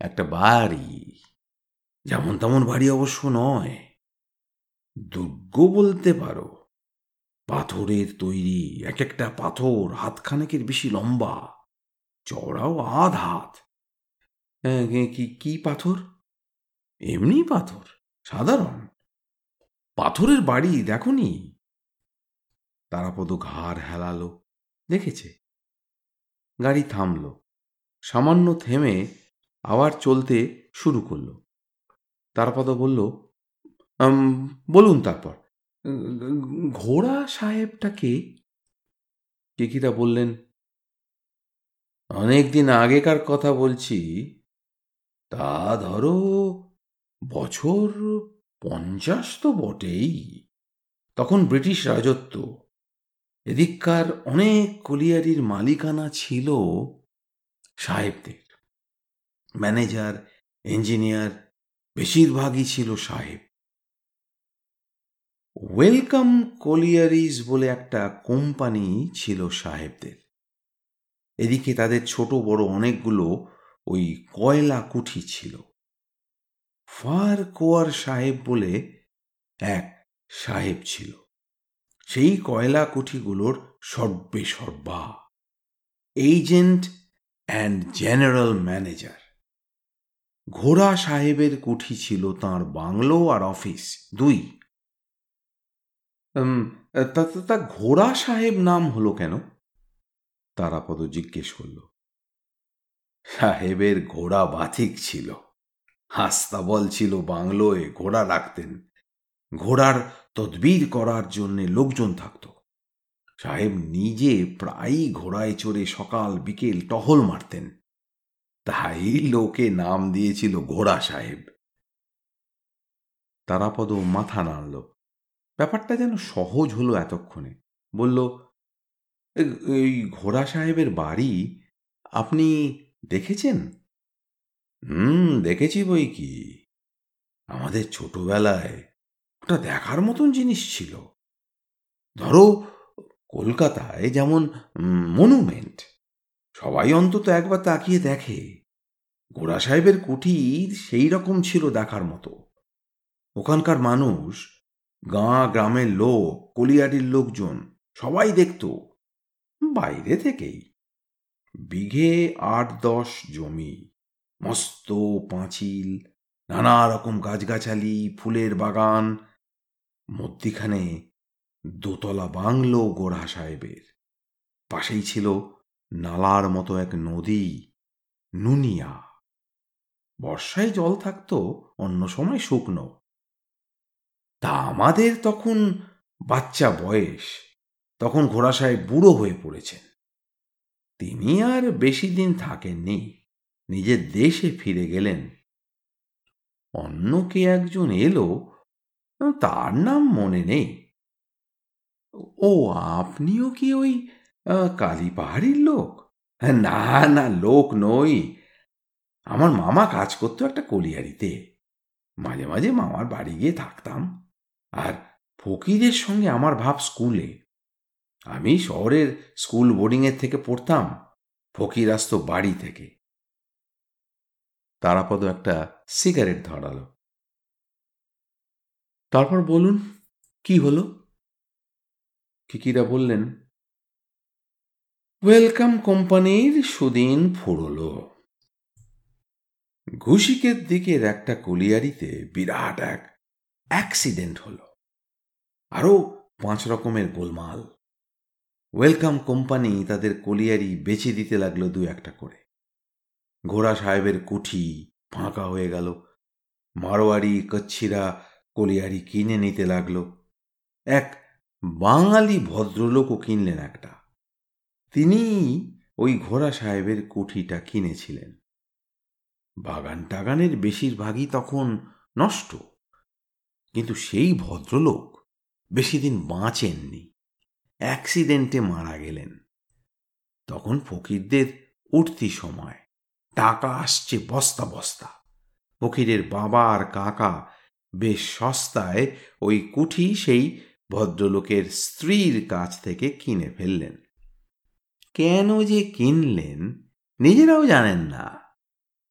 একটা বাড়ি। যেমন তেমন বাড়ি অবশ্য নয়। দুর্গ বলতে পারো। পাথরের তৈরি এক একটা পাথর হাতখানেকের বেশি লম্বা চড়াও আধ হাত। কি কি পাথর? এমনি পাথর, সাধারণ। পাথরের বাড়ি দেখনি তারাপদ ঘাড় হেলালো। দেখেছে? গাড়ি থামল। সামান্য থেমে আবার চলতে শুরু করল। তারাপদ বলল বলুন তারপর। ঘোড়া সাহেবটাকে? টিকিটা বললেন অনেকদিন আগেকার কথা বলছি। তা ধরো বছর পঞ্চাশ তো বটেই। তখন ব্রিটিশ রাজত্ব। এদিককার অনেক কলিয়ারির মালিকানা ছিল সাহেবদের। ম্যানেজার, ইঞ্জিনিয়ার, বেশিরভাগই ছিল সাহেব। ওয়েলকাম কলিয়ারিজ বলে একটা কোম্পানি ছিল সাহেবদের। এদিকে তাদের ছোট বড় অনেকগুলো ওই কয়লা কুঠি ছিল। ফার কোয়ার সাহেব বলে এক সাহেব ছিল। সেই কয়লা কুঠিগুলোর সর্বে সর্বা। Agent and general manager. ঘোড়া সাহেবের কুঠি ছিল তার বাংলো আর অফিস, দুই। তা ঘোড়া সাহেব নাম হলো কেন? তারাপদ জিজ্ঞেস করল। সাহেবের ঘোড়া বাথিক ছিল। হাস্তাবল ছিল বাংলোয় ঘোড়া রাখতেন। ঘোড়ার তদবির করার জন্যে লোকজন থাকত। সাহেব নিজে প্রায়ই ঘোড়ায় চড়ে সকাল বিকেল টহল মারতেন। তাই লোকে নাম দিয়েছিল ঘোড়া সাহেব। তারাপদ মাথা নাড়ল। ব্যাপারটা যেন সহজ হলো এতক্ষণে। বলল এই ঘোড়া সাহেবের বাড়ি আপনি দেখেছেন? হুম, দেখেছি বই কি। আমাদের ছোটবেলায় ওটা দেখার মতন জিনিস ছিল। ধরো, কলকাতায় যেমন মনুমেন্ট। সবাই অন্তত একবার তাকিয়ে দেখে। গোড়া সাহেবের কুঠির সেই রকম ছিল দেখার মতো। ওখানকার মানুষ, গাঁ গ্রামের লোক কলিয়ারির লোকজন, সবাই দেখত। বাইরে থেকেই। বিঘে আট দশ জমি, মস্ত পাঁচিল, নানা রকম গাছগাছালি, ফুলের বাগান মধ্যিখানে দোতলা বাংলো গোড়া সাহেবের। পাশেই ছিল নালার মতো এক নদী, নুনিয়া। বর্ষায় জল থাকতো অন্য সময় শুকনো। তা আমাদের তখন বাচ্চা বয়স, তখন ঘোড়া সাহেব বুড়ো হয়ে পড়েছেন। তিনি আর বেশি দিন থাকেননি, নিজের দেশে ফিরে গেলেন। অন্য কে একজন এলো তার নাম মনে নেই। ও আপনিও কি ওই কালী পাহাড়ির লোক? না না, লোক নই। আমার মামা কাজ করতো একটা কলিয়ারিতে। মাঝে মাঝে মামার বাড়ি গিয়ে থাকতাম। আর ফকিরের সঙ্গে আমার ভাব স্কুলে। আমি শহরের স্কুল বোর্ডিংয়ের থেকে পড়তাম ফকির আসতো বাড়ি থেকে। তারাপদ একটা সিগারেট ধরালো। তারপর বলুন কি হলো? কিকিরা বললেন ওয়েলকাম কোম্পানির সুদিন ফুরল। ঘুষিকের দিকের একটা কলিয়ারিতে বিরাট এক অ্যাক্সিডেন্ট হলো। আরও পাঁচ রকমের গোলমাল। ওয়েলকাম কোম্পানি তাদের কলিয়ারি বেচে দিতে লাগল দু একটা করে। ঘোড়া সাহেবের কুঠি ফাঁকা হয়ে গেল। মারোয়ারি কচ্ছিরা কলিয়ারি কিনে নিতে লাগল। এক বাঙালি ভদ্রলোকও কিনলেন একটা। তিনি ওই ঘোড়া সাহেবের কুঠিটা কিনেছিলেন। বাগান টাগানের বেশিরভাগই তখন নষ্ট। কিন্তু সেই ভদ্রলোক বেশি দিন বাঁচেননি। অ্যাক্সিডেন্টে মারা গেলেন। তখন ফকিরদের উঠতি সময়। টাকা আসছে বস্তা বস্তা। ফকিরের বাবা আর কাকা বেশ সস্তায় ওই কুঠি সেই ভদ্রলোকের স্ত্রীর কাছ থেকে কিনে ফেললেন। কেন যে কিনলেন, নিজেরাও জানেন না।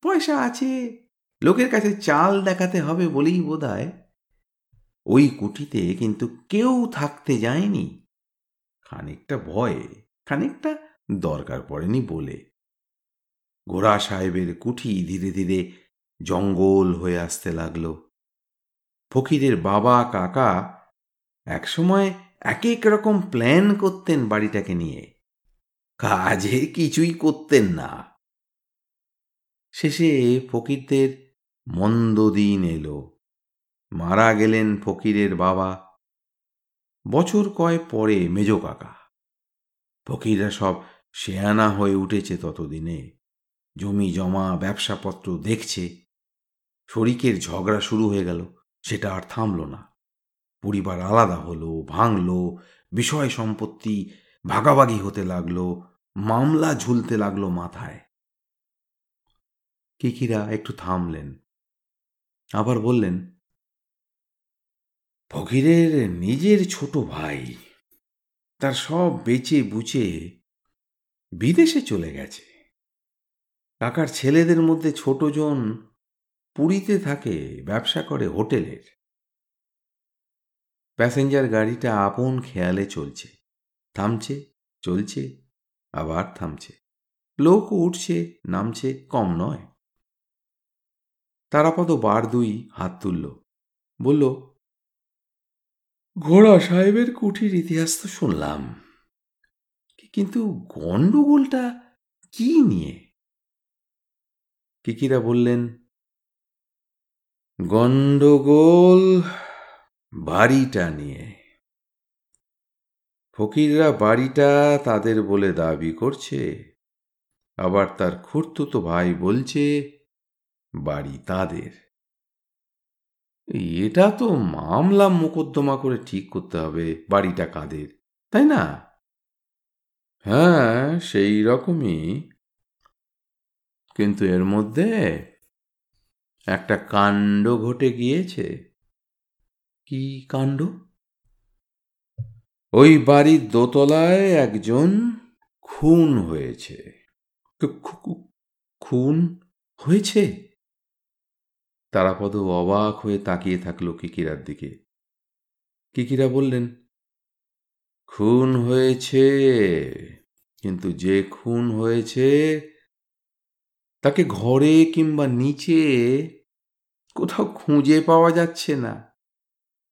পয়সা আছে, লোকের কাছে চাল দেখাতে হবে বলেই বোধ ওই কুটিতে কিন্তু কেউ থাকতে যায়নি। খানিকটা ভয়ে, খানিকটা দরকার পড়েনি বলে। গোড়া সাহেবের কুঠি ধীরে ধীরে জঙ্গল হয়ে আসতে লাগল। ফকিরের বাবা, কাকা একসময় এক এক রকম প্ল্যান করতেন বাড়িটাকে নিয়ে। কাজে কিছুই করতেন না। শেষে ফকিরদের মন্দ দিন এলো। মারা গেলেন ফকিরের বাবা। বছর কয় পরে মেজ কাকা। ফকিররা সব শেয়ানা হয়ে উঠেছে ততদিনে। জমি জমা ব্যবসাপত্র দেখছে। শরিকের ঝগড়া শুরু হয়ে গেল। সেটা আর থামল না। পরিবার আলাদা হলো, ভাঙলো, বিষয় সম্পত্তি ভাগাভাগি হতে লাগল, মামলা ঝুলতে লাগল মাথায়। কিকিরা একটু থামলেন। আবার বললেন, ফকিরের নিজের ছোট ভাই, তার সব বেচে বুচে বিদেশে চলে গেছে। কাকার ছেলেদের মধ্যে ছোটজন পুরীতে থাকে, ব্যবসা করে হোটেলের প্যাসেঞ্জার গাড়িটা আপন খেয়ালে চলছে। থামছে, চলছে, আবার থামছে। লোক উঠছে, নামছে, কম নয়। তারাপদ বার দুই হাত তুলল। বলল, ঘোড়া সাহেবের কুঠির ইতিহাস তো শুনলাম। কিন্তু গণ্ডগোলটা কি নিয়ে? কিকিরা বললেন গণ্ডগোল বাড়িটা নিয়ে। ফকিররা বাড়িটা তাদের বলে দাবি করছে। আবার তার খুঁড়তুতো ভাই বলছে, বাড়ি তাদের। এটা তো মামলা মোকদ্দমা করে ঠিক করতে হবে, বাড়িটা কাদের, তাই না? হ্যাঁ সেই রকমই। কিন্তু এর মধ্যে একটা কাণ্ড ঘটে গিয়েছে। কি কাণ্ড? ওই বাড়ির দোতলায় একজন খুন হয়েছে। খুন হয়েছে? তারাপদ অবাক হয়ে তাকিয়ে থাকল কিকিরার দিকে। কিকিরা বললেন, খুন হয়েছে, কিন্তু যে খুন হয়েছে তাকে ঘরে কিংবা নিচে কোথাও খুঁজে পাওয়া যাচ্ছে না।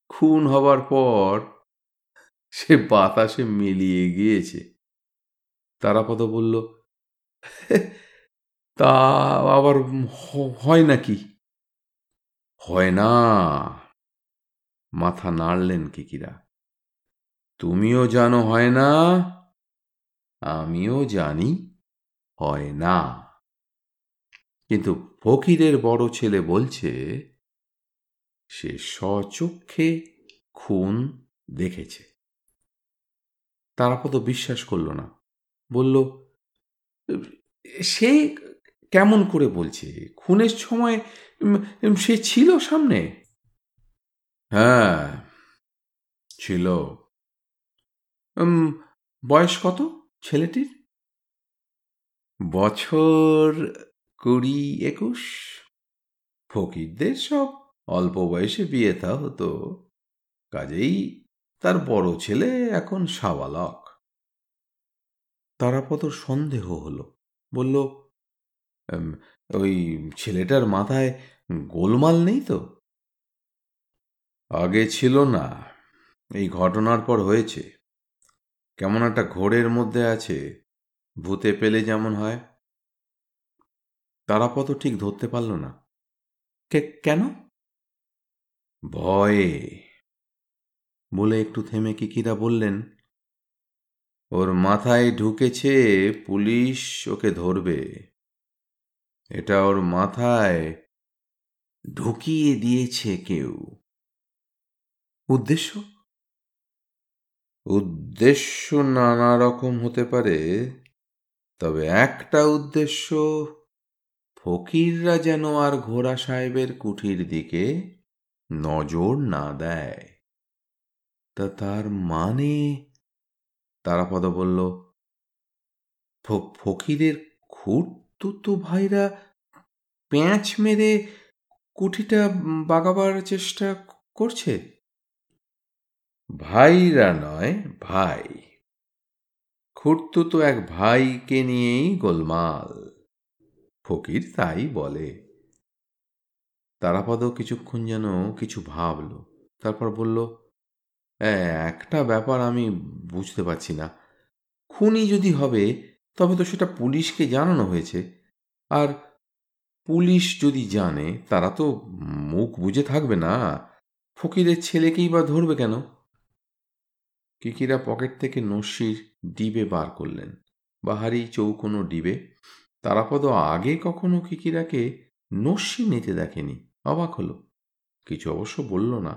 খুন হবার পর সে বাতাসে মিলিয়ে গিয়েছে। তারাপদ বলল, তা আবার হয় নাকি? হয় না। মাথা নাড়লেন কিকিরা। তুমিও জানো হয় না? আমিও জানি হয় না। কিন্তু ফকিরের বড় ছেলে বলছে, সে স্বচক্ষে খুন দেখেছে। তারাপদ বিশ্বাস করল না। বলল, সে কেমন করে বলছে? খুনের সময় সে ছিল সামনে? হ্যাঁ ছিল। বয়স কত ছেলেটির? বছর কুড়ি একুশ? ফকিরদের সব অল্প বয়সে বিয়ে থা হতো। কাজেই তার বড় ছেলে এখন সাবালক। তারাপদর সন্দেহ হলো। বলল ওই ছেলেটার মাথায় গোলমাল নেই তো? আগে ছিল না। এই ঘটনার পর হয়েছে। কেমন একটা ঘোরের মধ্যে আছে। ভূতে পেলে যেমন হয়। তারাপদ ঠিক ধরতে পারল না। কে কেন? ভয়ে। বলে একটু থেমে কিকিরা বললেন ওর মাথায় ঢুকেছে পুলিশ ওকে ধরবে। এটা ওর মাথায় ঢুকিয়ে দিয়েছে কেউ। উদ্দেশ্য? উদ্দেশ্য নানা রকম হতে পারে তবে একটা উদ্দেশ্য ফকিররা যেন আর ঘোড়া সাহেবের কুঠির দিকে নজর না দেয়। তা তার মানে? তারাপদ বলল ফকিরের খুঁড়তুতো ভাইরা প্যাঁচ মেরে কুঠিটা বাগাবার চেষ্টা করছে? ভাইরা নয়, ভাই। খুঁড়তুতো এক ভাইকে নিয়েই গোলমাল। ফকির তাই বলে। তারাপদ কিছুক্ষণ যেন কিছু ভাবল, তারপর বলল একটা ব্যাপার আমি বুঝতে পারছি না। খুনি যদি হবে, তবে তো সেটা পুলিশকে জানানো হয়েছে। আর পুলিশ যদি জানে, তারা তো মুখ বুঝে থাকবে না। ফকিরের ছেলেকেই বা ধরবে কেন? কিকিরা পকেট থেকে নস্যির ডিবে বার করলেন। বাহারি চৌকোনো ডিবে তারাপদ আগে কখনো কিকিরাকে নস্যি নিতে দেখেনি, অবাক হলো। কিছু অবশ্য বলল না।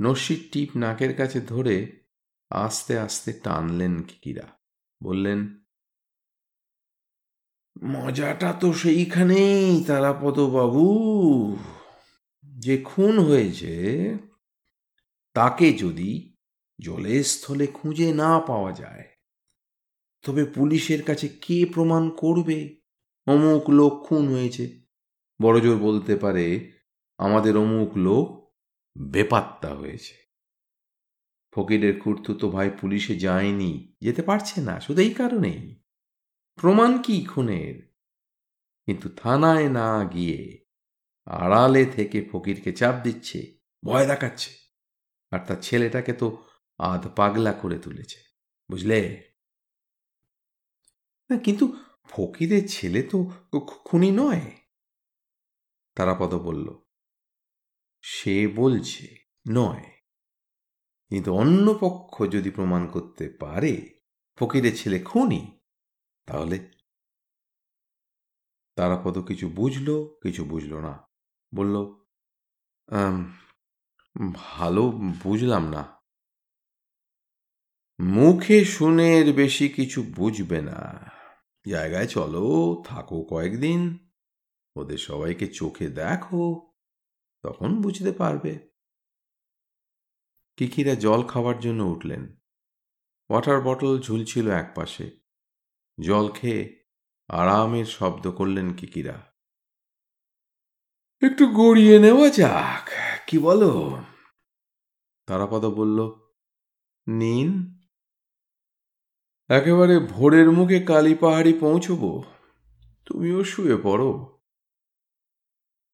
নস্যির টিপ নাকের কাছে ধরে আস্তে আস্তে টানলেন কিকিরা বললেন, মজাটা তো সেইখানেই, তারাপদ বাবু। যে খুন হয়েছে, তাকে যদি জলের স্থলে খুঁজে না পাওয়া যায় তবে পুলিশের কাছে কে প্রমাণ করবে? অমুক লোক খুন হয়েছে। বড়জোর বলতে পারে, আমাদের অমুক লোক বেপাত্তা হয়েছে। ফকিরের খুঁড়তুতো ভাই পুলিশে যায়নি, যেতে পারছে না, শুধু এই কারণেই। প্রমাণ কি খুনের? কিন্তু থানায় না গিয়ে আড়ালে থেকে ফকিরকে চাপ দিচ্ছে, ভয় দেখাচ্ছে। আর তার ছেলেটাকে তো আধ পাগলা করে তুলেছে, বুঝলে? কিন্তু ফকিরের ছেলে তো খুনি নয়। তারাপদ বলল, সে বলছে নয়। কিন্তু অন্য পক্ষ যদি প্রমাণ করতে পারে ফকিরের ছেলে খুনি, তাহলে? তারাপদ কিছু বুঝল কিছু বুঝল না। বলল ভালো বুঝলাম না। মুখে শুনে এর বেশি কিছু বুঝবে না। জায়গায় চলো, থাকো কয়েকদিন। ওদের সবাইকে চোখে দেখো, তখন বুঝতে পারবে। কিকিরা জল খাওয়ার জন্য উঠলেন। ওয়াটার বটল ঝুলছিল এক পাশে জল খেয়ে আরামের শব্দ করলেন কিকিরা। একটু গড়িয়ে নেওয়া যাক, কি বলো? তারাপদ বলল, নিন। একেবারে ভোরের মুখে কালী পাহাড়ি পৌঁছব? তুমিও শুয়ে পড়ো।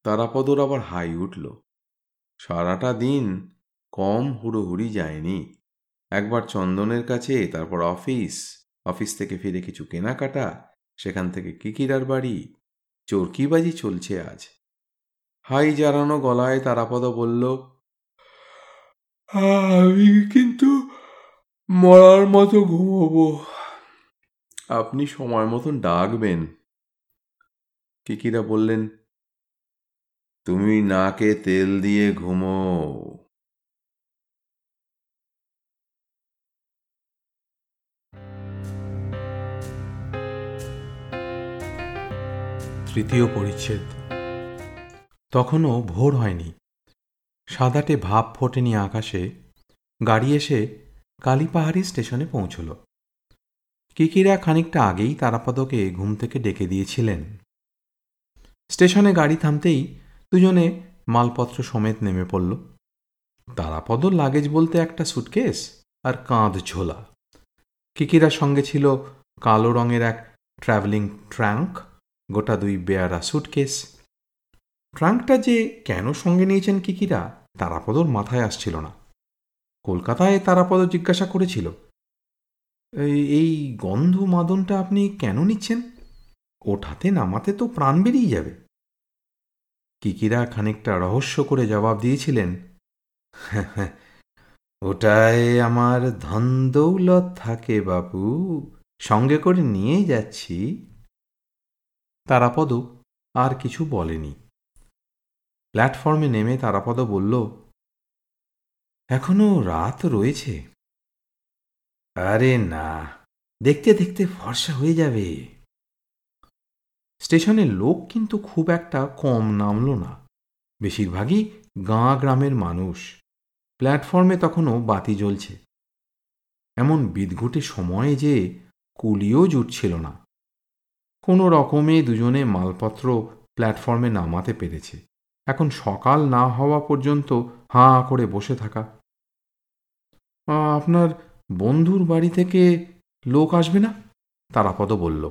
তারাপদর আবার হাই উঠল। সারাটা দিন কম হুড়োহুড়ি যায়নি। একবার চন্দনের কাছে, তারপর অফিস। অফিস থেকে ফিরে কিছু কেনাকাটা, সেখান থেকে কিকিরার বাড়ি। চরকিবাজি চলছে আজ। হাই জারানো গলায় তারাপদ বলল আমি কিন্তু মরার মতো ঘুমোবো। আপনি সময় মতন ডাকবেন। কিকিরা বললেন তুমি নাকে তেল দিয়ে ঘুমো তৃতীয় পরিচ্ছেদ। তখনও ভোর হয়নি। সাদাটে ভাব ফোটেনি আকাশে। গাড়ি এসে কালীপাহাড়ি স্টেশনে পৌঁছল। কিকিরা খানিকটা আগেই তারাপদকে ঘুম থেকে ডেকে দিয়েছিলেন। স্টেশনে গাড়ি থামতেই দুজনে মালপত্র সমেত নেমে পড়ল। তারাপদ লাগেজ বলতে একটা সুটকেস আর কাঁধ ঝোলা। কিকিরার সঙ্গে ছিল কালো রঙের এক ট্রাভেলিং ট্রাঙ্ক, গোটা দুই বেয়ারা সুটকেস। ট্রাঙ্কটা যে কেন সঙ্গে নিয়েছেন কিকিরা, তারাপদর মাথায় আসছিল না। কলকাতায় তারাপদ জিজ্ঞাসা করেছিল, এই গন্ধ মাদনটা আপনি কেন নিচ্ছেন? ওঠাতে নামাতে তো প্রাণ বেরিয়ে যাবে। কিকিরা খানিকটা রহস্য করে জবাব দিয়েছিলেন ওটায় আমার ধন দৌলত থাকে বাবু সঙ্গে করে নিয়ে যাচ্ছি। তারাপদ আর কিছু বলেনি। প্ল্যাটফর্মে নেমে তারাপদ বলল এখনও রাত রয়েছে। আরে না, দেখতে দেখতে ফর্সা হয়ে যাবে। স্টেশনের লোক কিন্তু খুব একটা কম নামল না। বেশিরভাগই গাঁ গ্রামের মানুষ। প্ল্যাটফর্মে তখনও বাতি জ্বলছে। এমন বিদঘুটে সময়ে যে কুলিও জুটছিল না। কোনো রকমে দুজনে মালপত্র প্ল্যাটফর্মে নামাতে পেরেছে। এখন সকাল না হওয়া পর্যন্ত হাঁ করে বসে থাকা। আপনার বন্ধুর বাড়ি থেকে লোক আসবে না? তারাপদ বলল,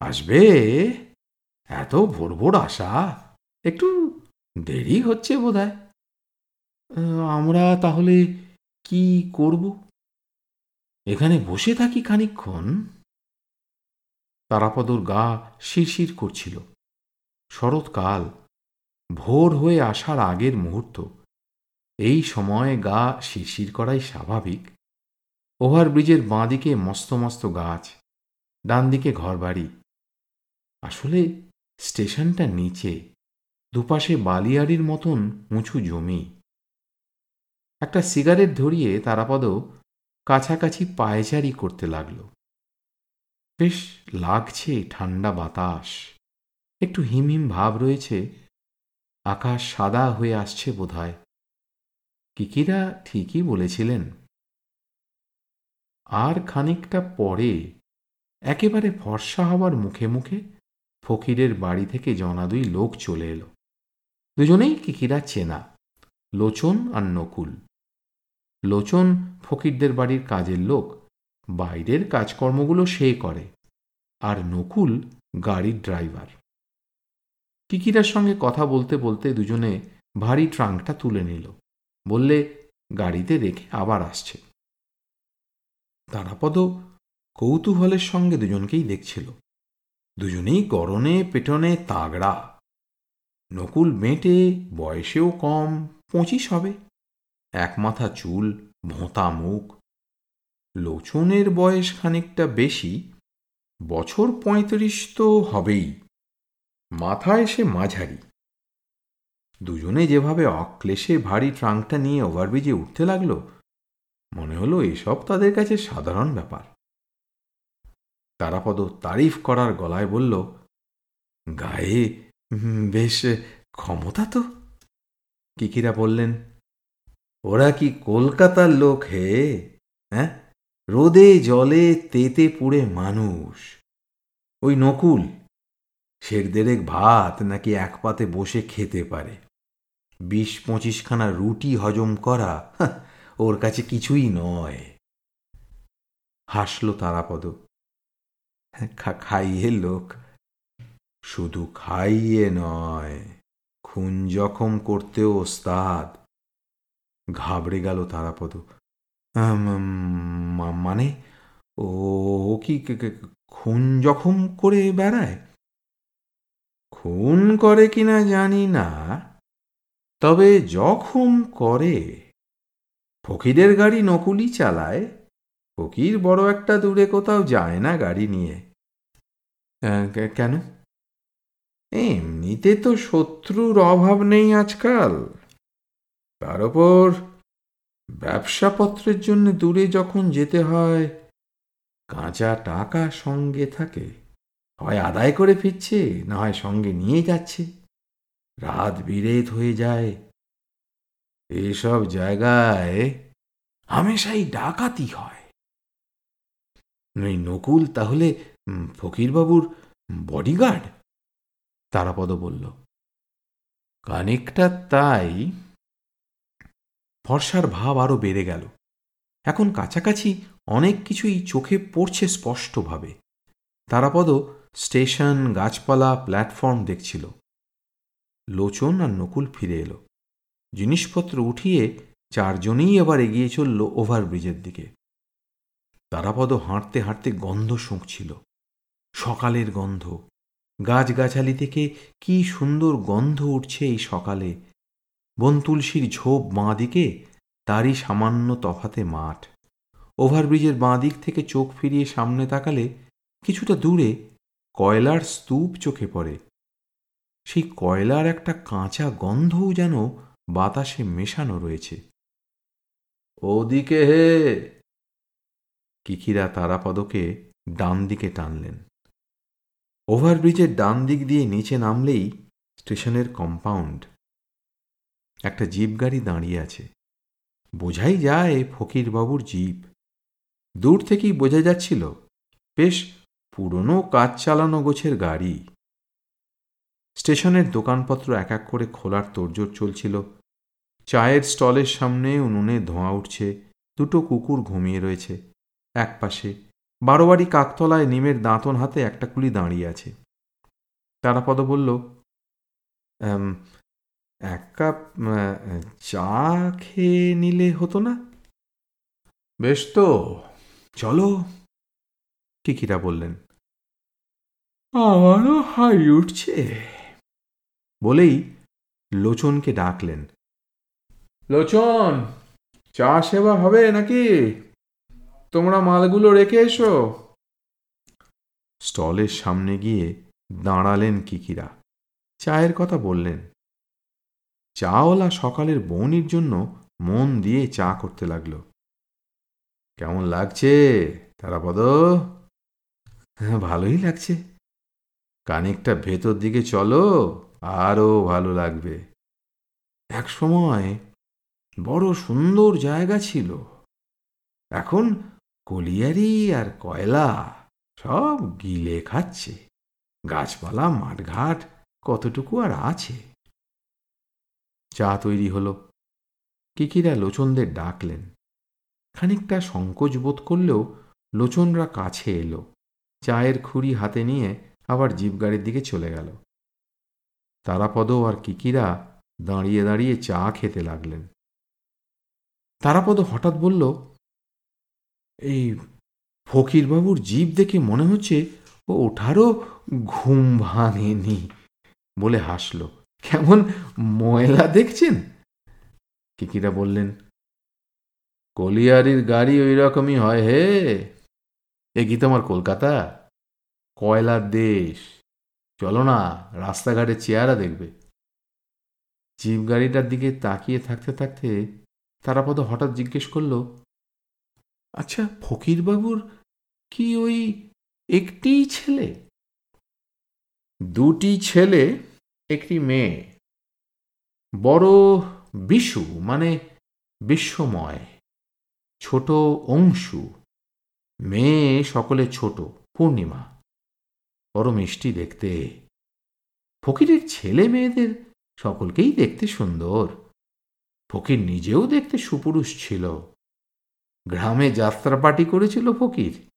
আসবে? এত ভোর ভোর আসা? একটু দেরি হচ্ছে বোধ আমরা তাহলে কি করব? এখানে বসে থাকি খানিক্ষণ তারাপদর গা শিরশির করছিল। শরৎকাল ভোর হয়ে আসার আগের মুহূর্ত। এই সময়ে গা শিরশির করাই স্বাভাবিক। ওভারব্রিজের বাঁদিকে মস্ত মস্ত গাছ ডান দিকে ঘরবাড়ি। আসলে স্টেশনটা নিচে, দুপাশে বালিয়াড়ির মতন উঁচু জমি। একটা সিগারেট ধরিয়ে তারাপদ কাছাকাছি পায়চারি করতে লাগল। বেশ লাগছে ঠান্ডা বাতাস। একটু হিম হিম ভাব রয়েছে। আকাশ সাদা হয়ে আসছে বোধহয়। কিকিরা ঠিকই বলেছিলেন। আর খানিকটা পরে একেবারে ফর্সা হবার মুখে মুখে ফকিরের বাড়ি থেকে জনা দুই লোক চলে এলো। দুজনেই কিকিরা চেনা, লোচন আর নকুল। লোচন ফকিরদের বাড়ির কাজের লোক, বাইরের কাজকর্মগুলো সে করে, আর নকুল গাড়ির ড্রাইভার। কিকিরার সঙ্গে কথা বলতে বলতে দুজনে ভারী ট্রাঙ্কটা তুলে নিল। বললে, গাড়িতে রেখে আবার আসছে। তারাপদ কৌতূহলের সঙ্গে দুজনকেই দেখছিল। দুজনেই গরনে পেটনে তাগড়া। নকুল মেটে বয়সেও কম, পঁচিশ হবে। এক মাথা চুল, ভোঁতা মুখ। লোচনের বয়স খানিকটা বেশি, বছর পঁয়ত্রিশ তো হবেই। মাথায় সে মাঝারি। দুজনে যেভাবে অক্লেশে ভারী ট্রাঙ্কটা নিয়ে ওভারব্রিজে উঠতে লাগল, মনে হলো এসব তাদের কাছে সাধারণ ব্যাপার। তারাপদ তারিফ করার গলায় বলল, গায়ে বেশ ক্ষমতা তো। কিকিরা বললেন, ওরা কি কলকাতার লোক হে হ্যাঁ? রোদে, জলে, তেতে পুড়ে মানুষ। ওই নকুল শের দেড়েক ভাত নাকি এক পাতে বসে খেতে পারে। বিশ পঁচিশখানা রুটি হজম করা ওর কাছে কিছুই নয়। হাসল তারাপদ। খাইয়ে লোক। শুধু খাইয়ে নয়, খুন জখম করতেও ওস্তাদ। ঘাবড়ে গেল তারাপদ। মানে ও কি, খুন জখম করে বেড়ায়? খুন করে কিনা জানি না। তবে জখম করে, ফকিরের গাড়ি নকুলি চালায়, ফকির বড় একটা দূরে কোথাও যায় না গাড়ি নিয়ে। কেন? এমনিতে তো শত্রুর অভাব নেই আজকাল। তার ওপর ব্যবসাপত্রের জন্য দূরে যখন যেতে হয়, কাঁচা টাকা সঙ্গে থাকে। হয় আদায় করে ফিরছে, না হয় সঙ্গে নিয়ে যাচ্ছে। রাত বিরেত হয়ে যায়। এসব জায়গায় হামেশাই ডাকাতি হয়। নকুল তাহলে ফকিরবাবুর বডিগার্ড তারাপদ বলল, কানেকটা তাই। ফর্সার ভাব আরও বেড়ে গেল। এখন কাছাকাছি অনেক কিছুই চোখে পড়ছে স্পষ্টভাবে। তারাপদ স্টেশন, গাছপালা, প্ল্যাটফর্ম দেখছিল। লোচন আর নকুল ফিরে এলো। জিনিসপত্র উঠিয়ে চারজনেই এবার এগিয়ে চলল ওভারব্রিজের দিকে। তারাপদ হাঁটতে হাঁটতে গন্ধ শুঁকছিল। সকালের গন্ধ। গাছগাছালি থেকে কি সুন্দর গন্ধ উঠছে এই সকালে। বনতুলসীর ঝোপ বাঁ দিকে, তারই সামান্য তফাতে মাঠ। ওভারব্রিজের বাঁ দিক থেকে চোখ ফিরিয়ে সামনে তাকালে কিছুটা দূরে কয়লার স্তূপ চোখে পড়ে। সেই কয়লার একটা কাঁচা গন্ধও যেন বাতাসে মেশানো রয়েছে। ওদিকে হে! কিকিরা তারাপদকে ডান দিকে টানলেন। ওভারব্রিজের ডান দিক দিয়ে নিচে নামলেই স্টেশনের কম্পাউন্ড। একটা জিপ গাড়ি দাঁড়িয়ে আছে। বোঝাই যায় ফকিরবাবুর জিপ। দূর থেকেই বোঝা যাচ্ছিল, বেশ পুরনো কাজ চালানো গোছের গাড়ি। স্টেশনের দোকানপত্র এক এক করে খোলার তোড়জোড় চলছিল। চায়ের স্টলের সামনে উনুনে ধোঁয়া উঠছে, দুটো কুকুর ঘুমিয়ে রয়েছে। এক পাশে বারোবাড়ি কাকতলায় নিমের দাঁতন হাতে একটা কুলি দাঁড়িয়ে আছে। তারাপদ বলল এক কাপ চা খেয়ে নিলে হতো না? বেশ তো, চলো কিকিরা বললেন। আমারও হাই উঠছে। বলেই লোচনকে ডাকলেন। লোচন চা সেবা হবে নাকি? তোমরা মালগুলো রেখে এসো। স্টলের সামনে গিয়ে দাঁড়ালেন কিকিরা। চায়ের কথা বললেন। চাওয়ালা সকালের বৌনির জন্য মন দিয়ে চা করতে লাগল। কেমন লাগছে তারাপদ? হ্যাঁ ভালোই লাগছে। কানেকটা ভেতর দিকে চলো। আরও ভালো লাগবে। এক সময় বড় সুন্দর জায়গা ছিল। এখন কলিয়ারি আর কয়লা সব গিলে খাচ্ছে। গাছপালা, মাঠঘাট কতটুকু আর আছে? চা তৈরি হলো। কিকিরা লোচনদের ডাকলেন। খানিকটা সংকোচ বোধ করলেও লোচনরা কাছে এলো। চায়ের খুঁড়ি হাতে নিয়ে আবার জিপ গাড়ির দিকে চলে গেল। তারাপদ আর কিকিরা দাঁড়িয়ে দাঁড়িয়ে চা খেতে লাগলেন। তারাপদ হঠাৎ বলল, এই ফকিরবাবুর জীব দেখে মনে হচ্ছে ও ওঠারও ঘুম ভাঙেনি, বলে হাসল। কেমন ময়লা দেখছেন? কিকিরা বললেন, কলিয়ারির গাড়ি ওই রকমই হয় হে। এ কি তোমার কলকাতা? কয়লার দেশ। চলো না, রাস্তাঘাটে চেয়ারা দেখবে। জিপ গাড়িটার দিকে তাকিয়ে থাকতে থাকতে তারাপদ হঠাৎ জিজ্ঞেস করল আচ্ছা ফকিরবাবুর কি ওই একটি ছেলে? দুটি ছেলে, একটি মেয়ে। বড় বিশু মানে বিশ্বময়, ছোট অংশু। মেয়ে সকলে ছোট, পূর্ণিমা। বড় মিষ্টি দেখতে। ফকিরের ছেলে মেয়েদের সকলকেই দেখতে সুন্দর। ফকির নিজেও দেখতে সুপুরুষ ছিল। গ্রামে যাত্রা পার্টি করেছিল ফকির।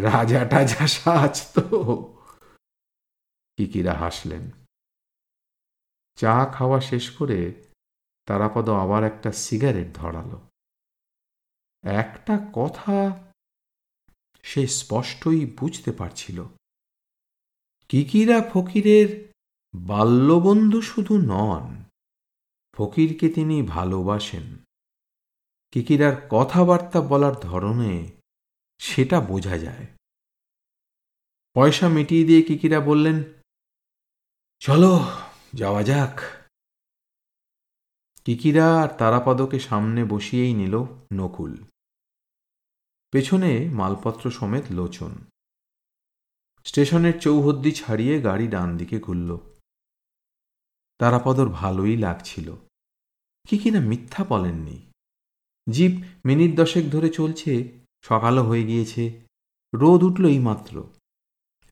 রাজা টাজা সাজ তো কিকিরা হাসলেন। চা খাওয়া শেষ করে তারাপদ আবার একটা সিগারেট ধরালো। একটা কথা সে স্পষ্টই বুঝতে পারছিল। কিকিরা ফকিরের বাল্যবন্ধু শুধু নন, ফকিরকে তিনি ভালোবাসেন। কিকিরার কথাবার্তা বলার ধরনে সেটা বোঝা যায়। পয়সা মিটিয়ে দিয়ে কিকিরা বললেন, চলো, যাওয়া যাক। কিকিরা আর তারাপদকে সামনে বসিয়েই নিল নকুল। পেছনে মালপত্র সমেত লোচন। স্টেশনের চৌহদ্দি ছাড়িয়ে গাড়ি ডান দিকে ঘুরল। তারাপদর ভালোই লাগছিল। কি কিনা মিথ্যা বলেননি। জিপ মিনিট দশেক ধরে চলছে, সকালও হয়ে গিয়েছে, রোদ উঠল এই মাত্র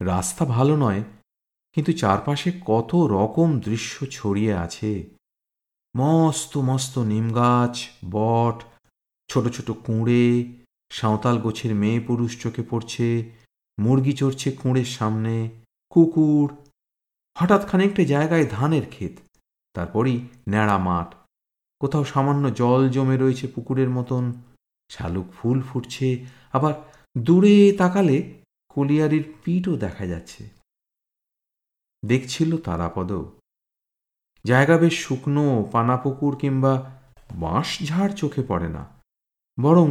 রাস্তা ভালো নয়, কিন্তু চারপাশে কত রকম দৃশ্য ছড়িয়ে আছে। মস্ত মস্ত নিম গাছ, বট, ছোট ছোট কুঁড়ে, সাঁওতাল গোছের মেয়ে পুরুষ চোখে পড়ছে মুরগি চড়ছে কুঁড়ের সামনে, কুকুর। হঠাৎ খানিকটা জায়গায় ধানের ক্ষেত, তারপরই ন্যাড়া মাঠ। কোথাও সামান্য জল জমে রয়েছে পুকুরের মতন। শালুক ফুল ফুটছে, আবার দূরে তাকালে কলিয়ারির পিঠও দেখা যাচ্ছে। দেখছিল তারাপদ। জায়গা বেশ শুকনো পানাপুকুর কিংবা বাঁশ ঝাড় চোখে পড়ে না, বরং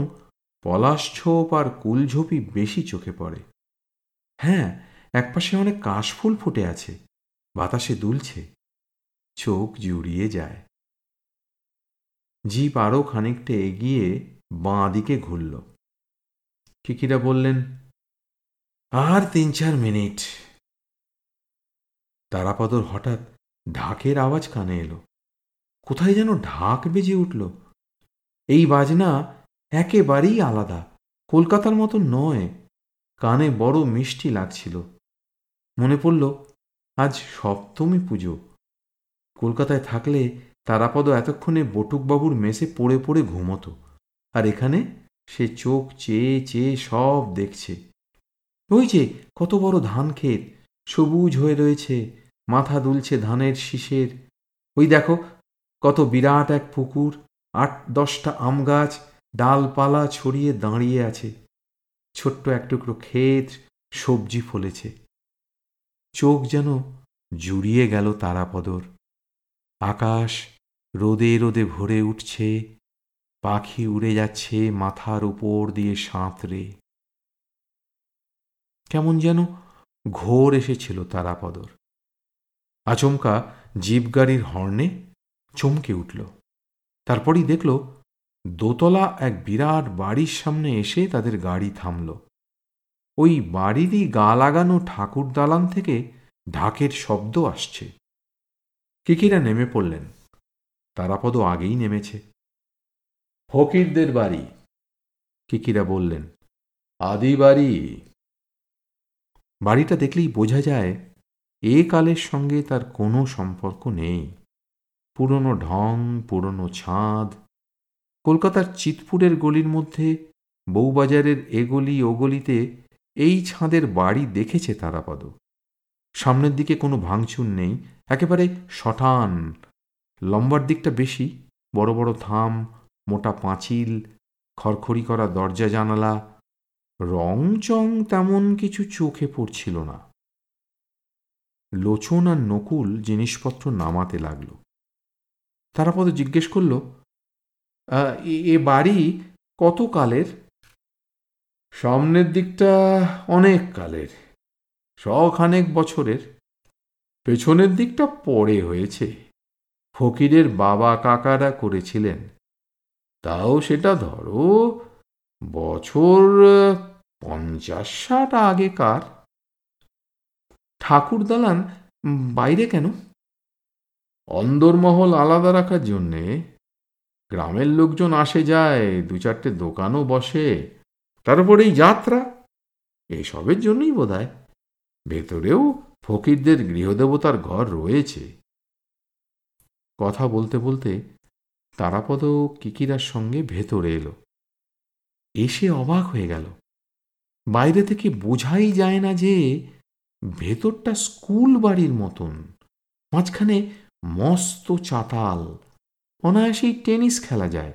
পলাশ ছোপ আর কুলঝোপি বেশি চোখে পড়ে। হ্যাঁ একপাশে অনেক কাশফুল ফুটে আছে। বাতাসে দুলছে। চোখ জুড়িয়ে যায়। জিপ আরও খানিকটা এগিয়ে বাঁ দিকে ঘুরল। কিকিরা বললেন, আর তিন চার মিনিট। তারাপদর হঠাৎ ঢাকের আওয়াজ কানে এলো। কোথায় যেন ঢাক বেজে উঠল। এই বাজনা একেবারেই আলাদা, কলকাতার মতো নয়। কানে বড় মিষ্টি লাগছিল। মনে পড়ল, আজ সপ্তমী পুজো। কলকাতায় থাকলে তারাপদ এতক্ষণে বটুকবাবুর মেসে পড়ে পড়ে ঘুমতো, আর এখানে সে চোখ চেয়ে চেয়ে সব দেখছে। ওই যে কত বড় ধান ক্ষেত, সবুজ হয়ে রয়েছে, মাথা দুলছে ধানের শীষের। ওই দেখো, কত বিরাট এক পুকুর, আট দশটা আম গাছ, ডালপালা ছড়িয়ে দাঁড়িয়ে আছে। ছোট্ট এক টুকরো ক্ষেত, সবজি ফলেছে। চোখ যেন জুড়িয়ে গেল তারাপদর। আকাশ রোদে রোদে ভরে উঠছে, পাখি উড়ে যাচ্ছে মাথার উপর দিয়ে সাঁতরে। কেমন যেন ঘোর এসেছিল তারাপদর। আচমকা জিপ গাড়ির হর্নে চমকে উঠল। তারপরই দেখল দোতলা এক বিরাট বাড়ির সামনে এসে তাদের গাড়ি থামল। ওই বাড়িরই গা লাগানো ঠাকুর দালান থেকে ঢাকের শব্দ আসছে। কিকিরা নেমে পড়লেন। তারাপদ আগেই নেমেছে। ফকিরদের বাড়ি। কিকিরা বললেন আদি বাড়ি। বাড়িটা দেখলেই বোঝা যায় এ কালের সঙ্গে তার কোনো সম্পর্ক নেই। পুরনো ঢং পুরনো ছাদ কলকাতার চিতপুরের গলির মধ্যে, বউবাজারের এ গলি, ও গলিতে এই ছাঁদের বাড়ি দেখেছে তারাপদ। সামনের দিকে কোনো ভাঙচুর নেই, একেবারে শটান লম্বার দিকটা বেশি, বড় বড় থাম, মোটা পাঁচিল, খড়খড়ি করা দরজা জানালা রং চং তেমন কিছু চোখে পড়ছিল না। লোচন আর নকুল জিনিসপত্র নামাতে লাগল। তারাপদ জিজ্ঞেস করল এ বাড়ি কত কালের? সামনের দিকটা অনেক কালের, শখানেক বছরের। পেছনের দিকটা পরে হয়েছে। ফকিরের বাবা কাকারা করেছিলেন। তাও সেটা ধরো, বছর পঞ্চাশ ষাট আগেকার ঠাকুর দালান বাইরে কেন? অন্দরমহল আলাদা রাখার জন্যে গ্রামের লোকজন আসে যায়, দু চারটে দোকানও বসে। তার উপরেই যাত্রা। এসবের জন্যই বোধ হয় ভেতরেও ফকিরদের গৃহদেবতার ঘর রয়েছে। কথা বলতে বলতে তারাপদ কিকিরার সঙ্গে ভেতরে এলো। এসে অবাক হয়ে গেল। বাইরে থেকে বোঝাই যায় না যে ভেতরটা স্কুল বাড়ির মতন, মাঝখানে মস্ত চাতাল। অনায়াসেই টেনিস খেলা যায়।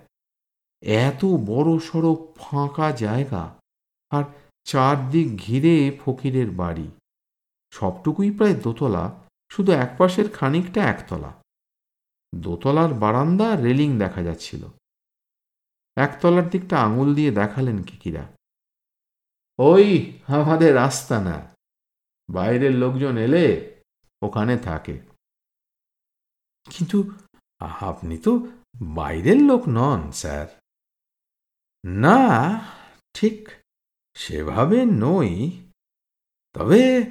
এত বড় সড়ো ফাঁকা জায়গা আর চারদিক ঘিরে ফকিরের বাড়ি। সবটুকুই প্রায় দোতলা, শুধু একপাশের খানিকটা একতলা। দোতলার বারান্দা রেলিং দেখা যাচ্ছিল। একতলার দিকটা আঙুল দিয়ে দেখালেন কিকিরা। ওই আমাদের রাস্তা না বাইরের লোকজন এলে ওখানে থাকে। কিন্তু আপনি তো বাইরের লোক নন, স্যার। না, ঠিক সেভাবে নই। তবে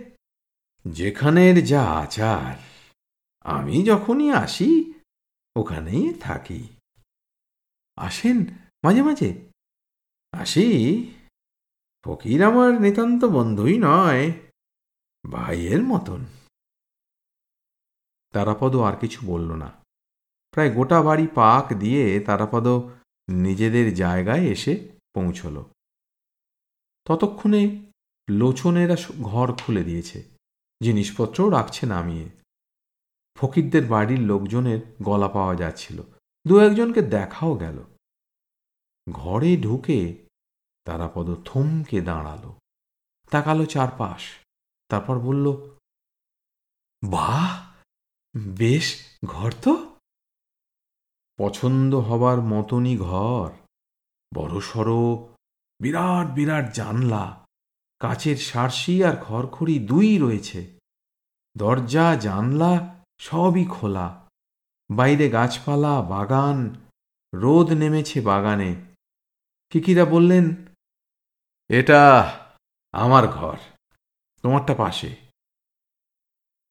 যেখানের যা আচার, আমি যখনই আসি, ওখানেই থাকি। আসেন মাঝে মাঝে। আসি, ফকির আমার নিতান্ত বন্ধুই নয়, ভাইয়ের মতন। তারাপদ আর কিছু বলল না। প্রায় গোটা বাড়ি পাক দিয়ে তারাপদ নিজেদের জায়গায় এসে পৌঁছল। ততক্ষণে লোচনেরা ঘর খুলে দিয়েছে। জিনিসপত্রও রাখছে নামিয়ে। ফকিরদের বাড়ির লোকজনের গলা পাওয়া যাচ্ছিল। দু একজনকে দেখাও গেল। ঘরে ঢুকে তারাপদ থমকে দাঁড়াল। তাকালো চারপাশ। তারপর বলল, বাহ! বেশ, ঘর তো? পছন্দ হবার মতনই ঘর। বড় সড়ো, বিরাট বিরাট জানলা, কাচের সারসি আর খড়খড়ি দুই রয়েছে। দরজা, জানলা সবই খোলা। বাইরে গাছপালা, বাগান, রোদ নেমেছে বাগানে। কিকিরা বললেন, এটা আমার ঘর, তোমারটা পাশে।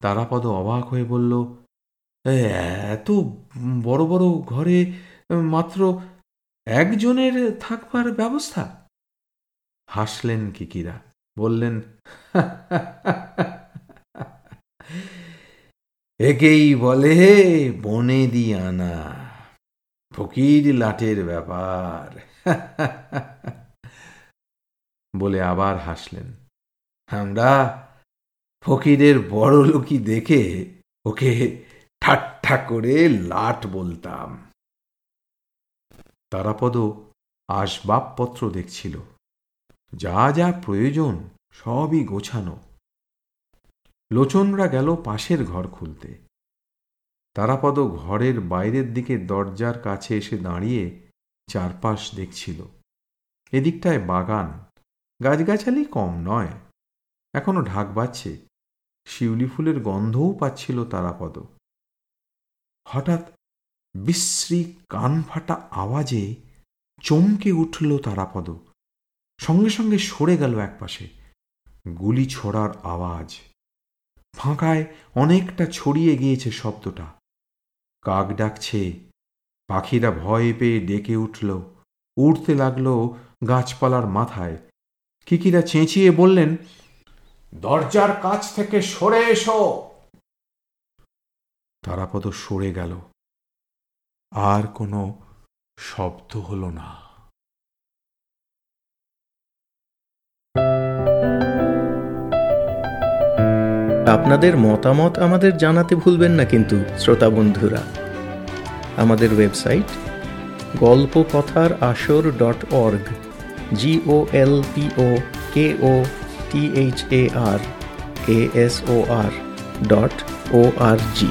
তারাপদ অবাক হয়ে বলল এত বড় বড় ঘরে মাত্র একজনের থাকবার ব্যবস্থা? হাসলেন কিকিরা, বললেন, একেই বলে বনে দি আনা, ফকির লাটের ব্যাপার। বলে আবার হাসলেন, আমরা ফকিরের বড় লোকই দেখে ওকে ঠাট্টা করে লাট বলতাম। তারাপদ আসবাবপত্র দেখছিল। যা যা প্রয়োজন সবই গোছানো। লোচনরা গেল পাশের ঘর খুলতে। তারাপদ ঘরের বাইরের দিকে দরজার কাছে এসে দাঁড়িয়ে চারপাশ দেখছিল। এদিকটায় বাগান, গাছগাছালি কম নয়। এখনও ঢাক বাজছে। শিউলি ফুলের গন্ধও পাচ্ছিল তারাপদ। হঠাৎ বিশ্রী কান ফাটা আওয়াজে চমকে উঠল তারাপদ। সঙ্গে সঙ্গে সরে গেল একপাশে। গুলি ছোড়ার আওয়াজ। ফাঁকায় অনেকটা ছড়িয়ে গিয়েছে শব্দটা। কাক ডাকছে। পাখিরা ভয় পেয়ে ডেকে উঠল। উড়তে লাগল গাছপালার মাথায়। কিকিরা চেঁচিয়ে বললেন, দরজার কাছ থেকে সরে এসো। তারাপদ সরে গেল। আর কোনো শব্দ হল না। আপনাদের মতামত আমাদের জানাতে ভুলবেন না কিন্তু, শ্রোতা বন্ধুরা। আমাদের ওয়েবসাইট গল্প কথার আসর dot org G O L P O K O T H A R A S O R dot O R G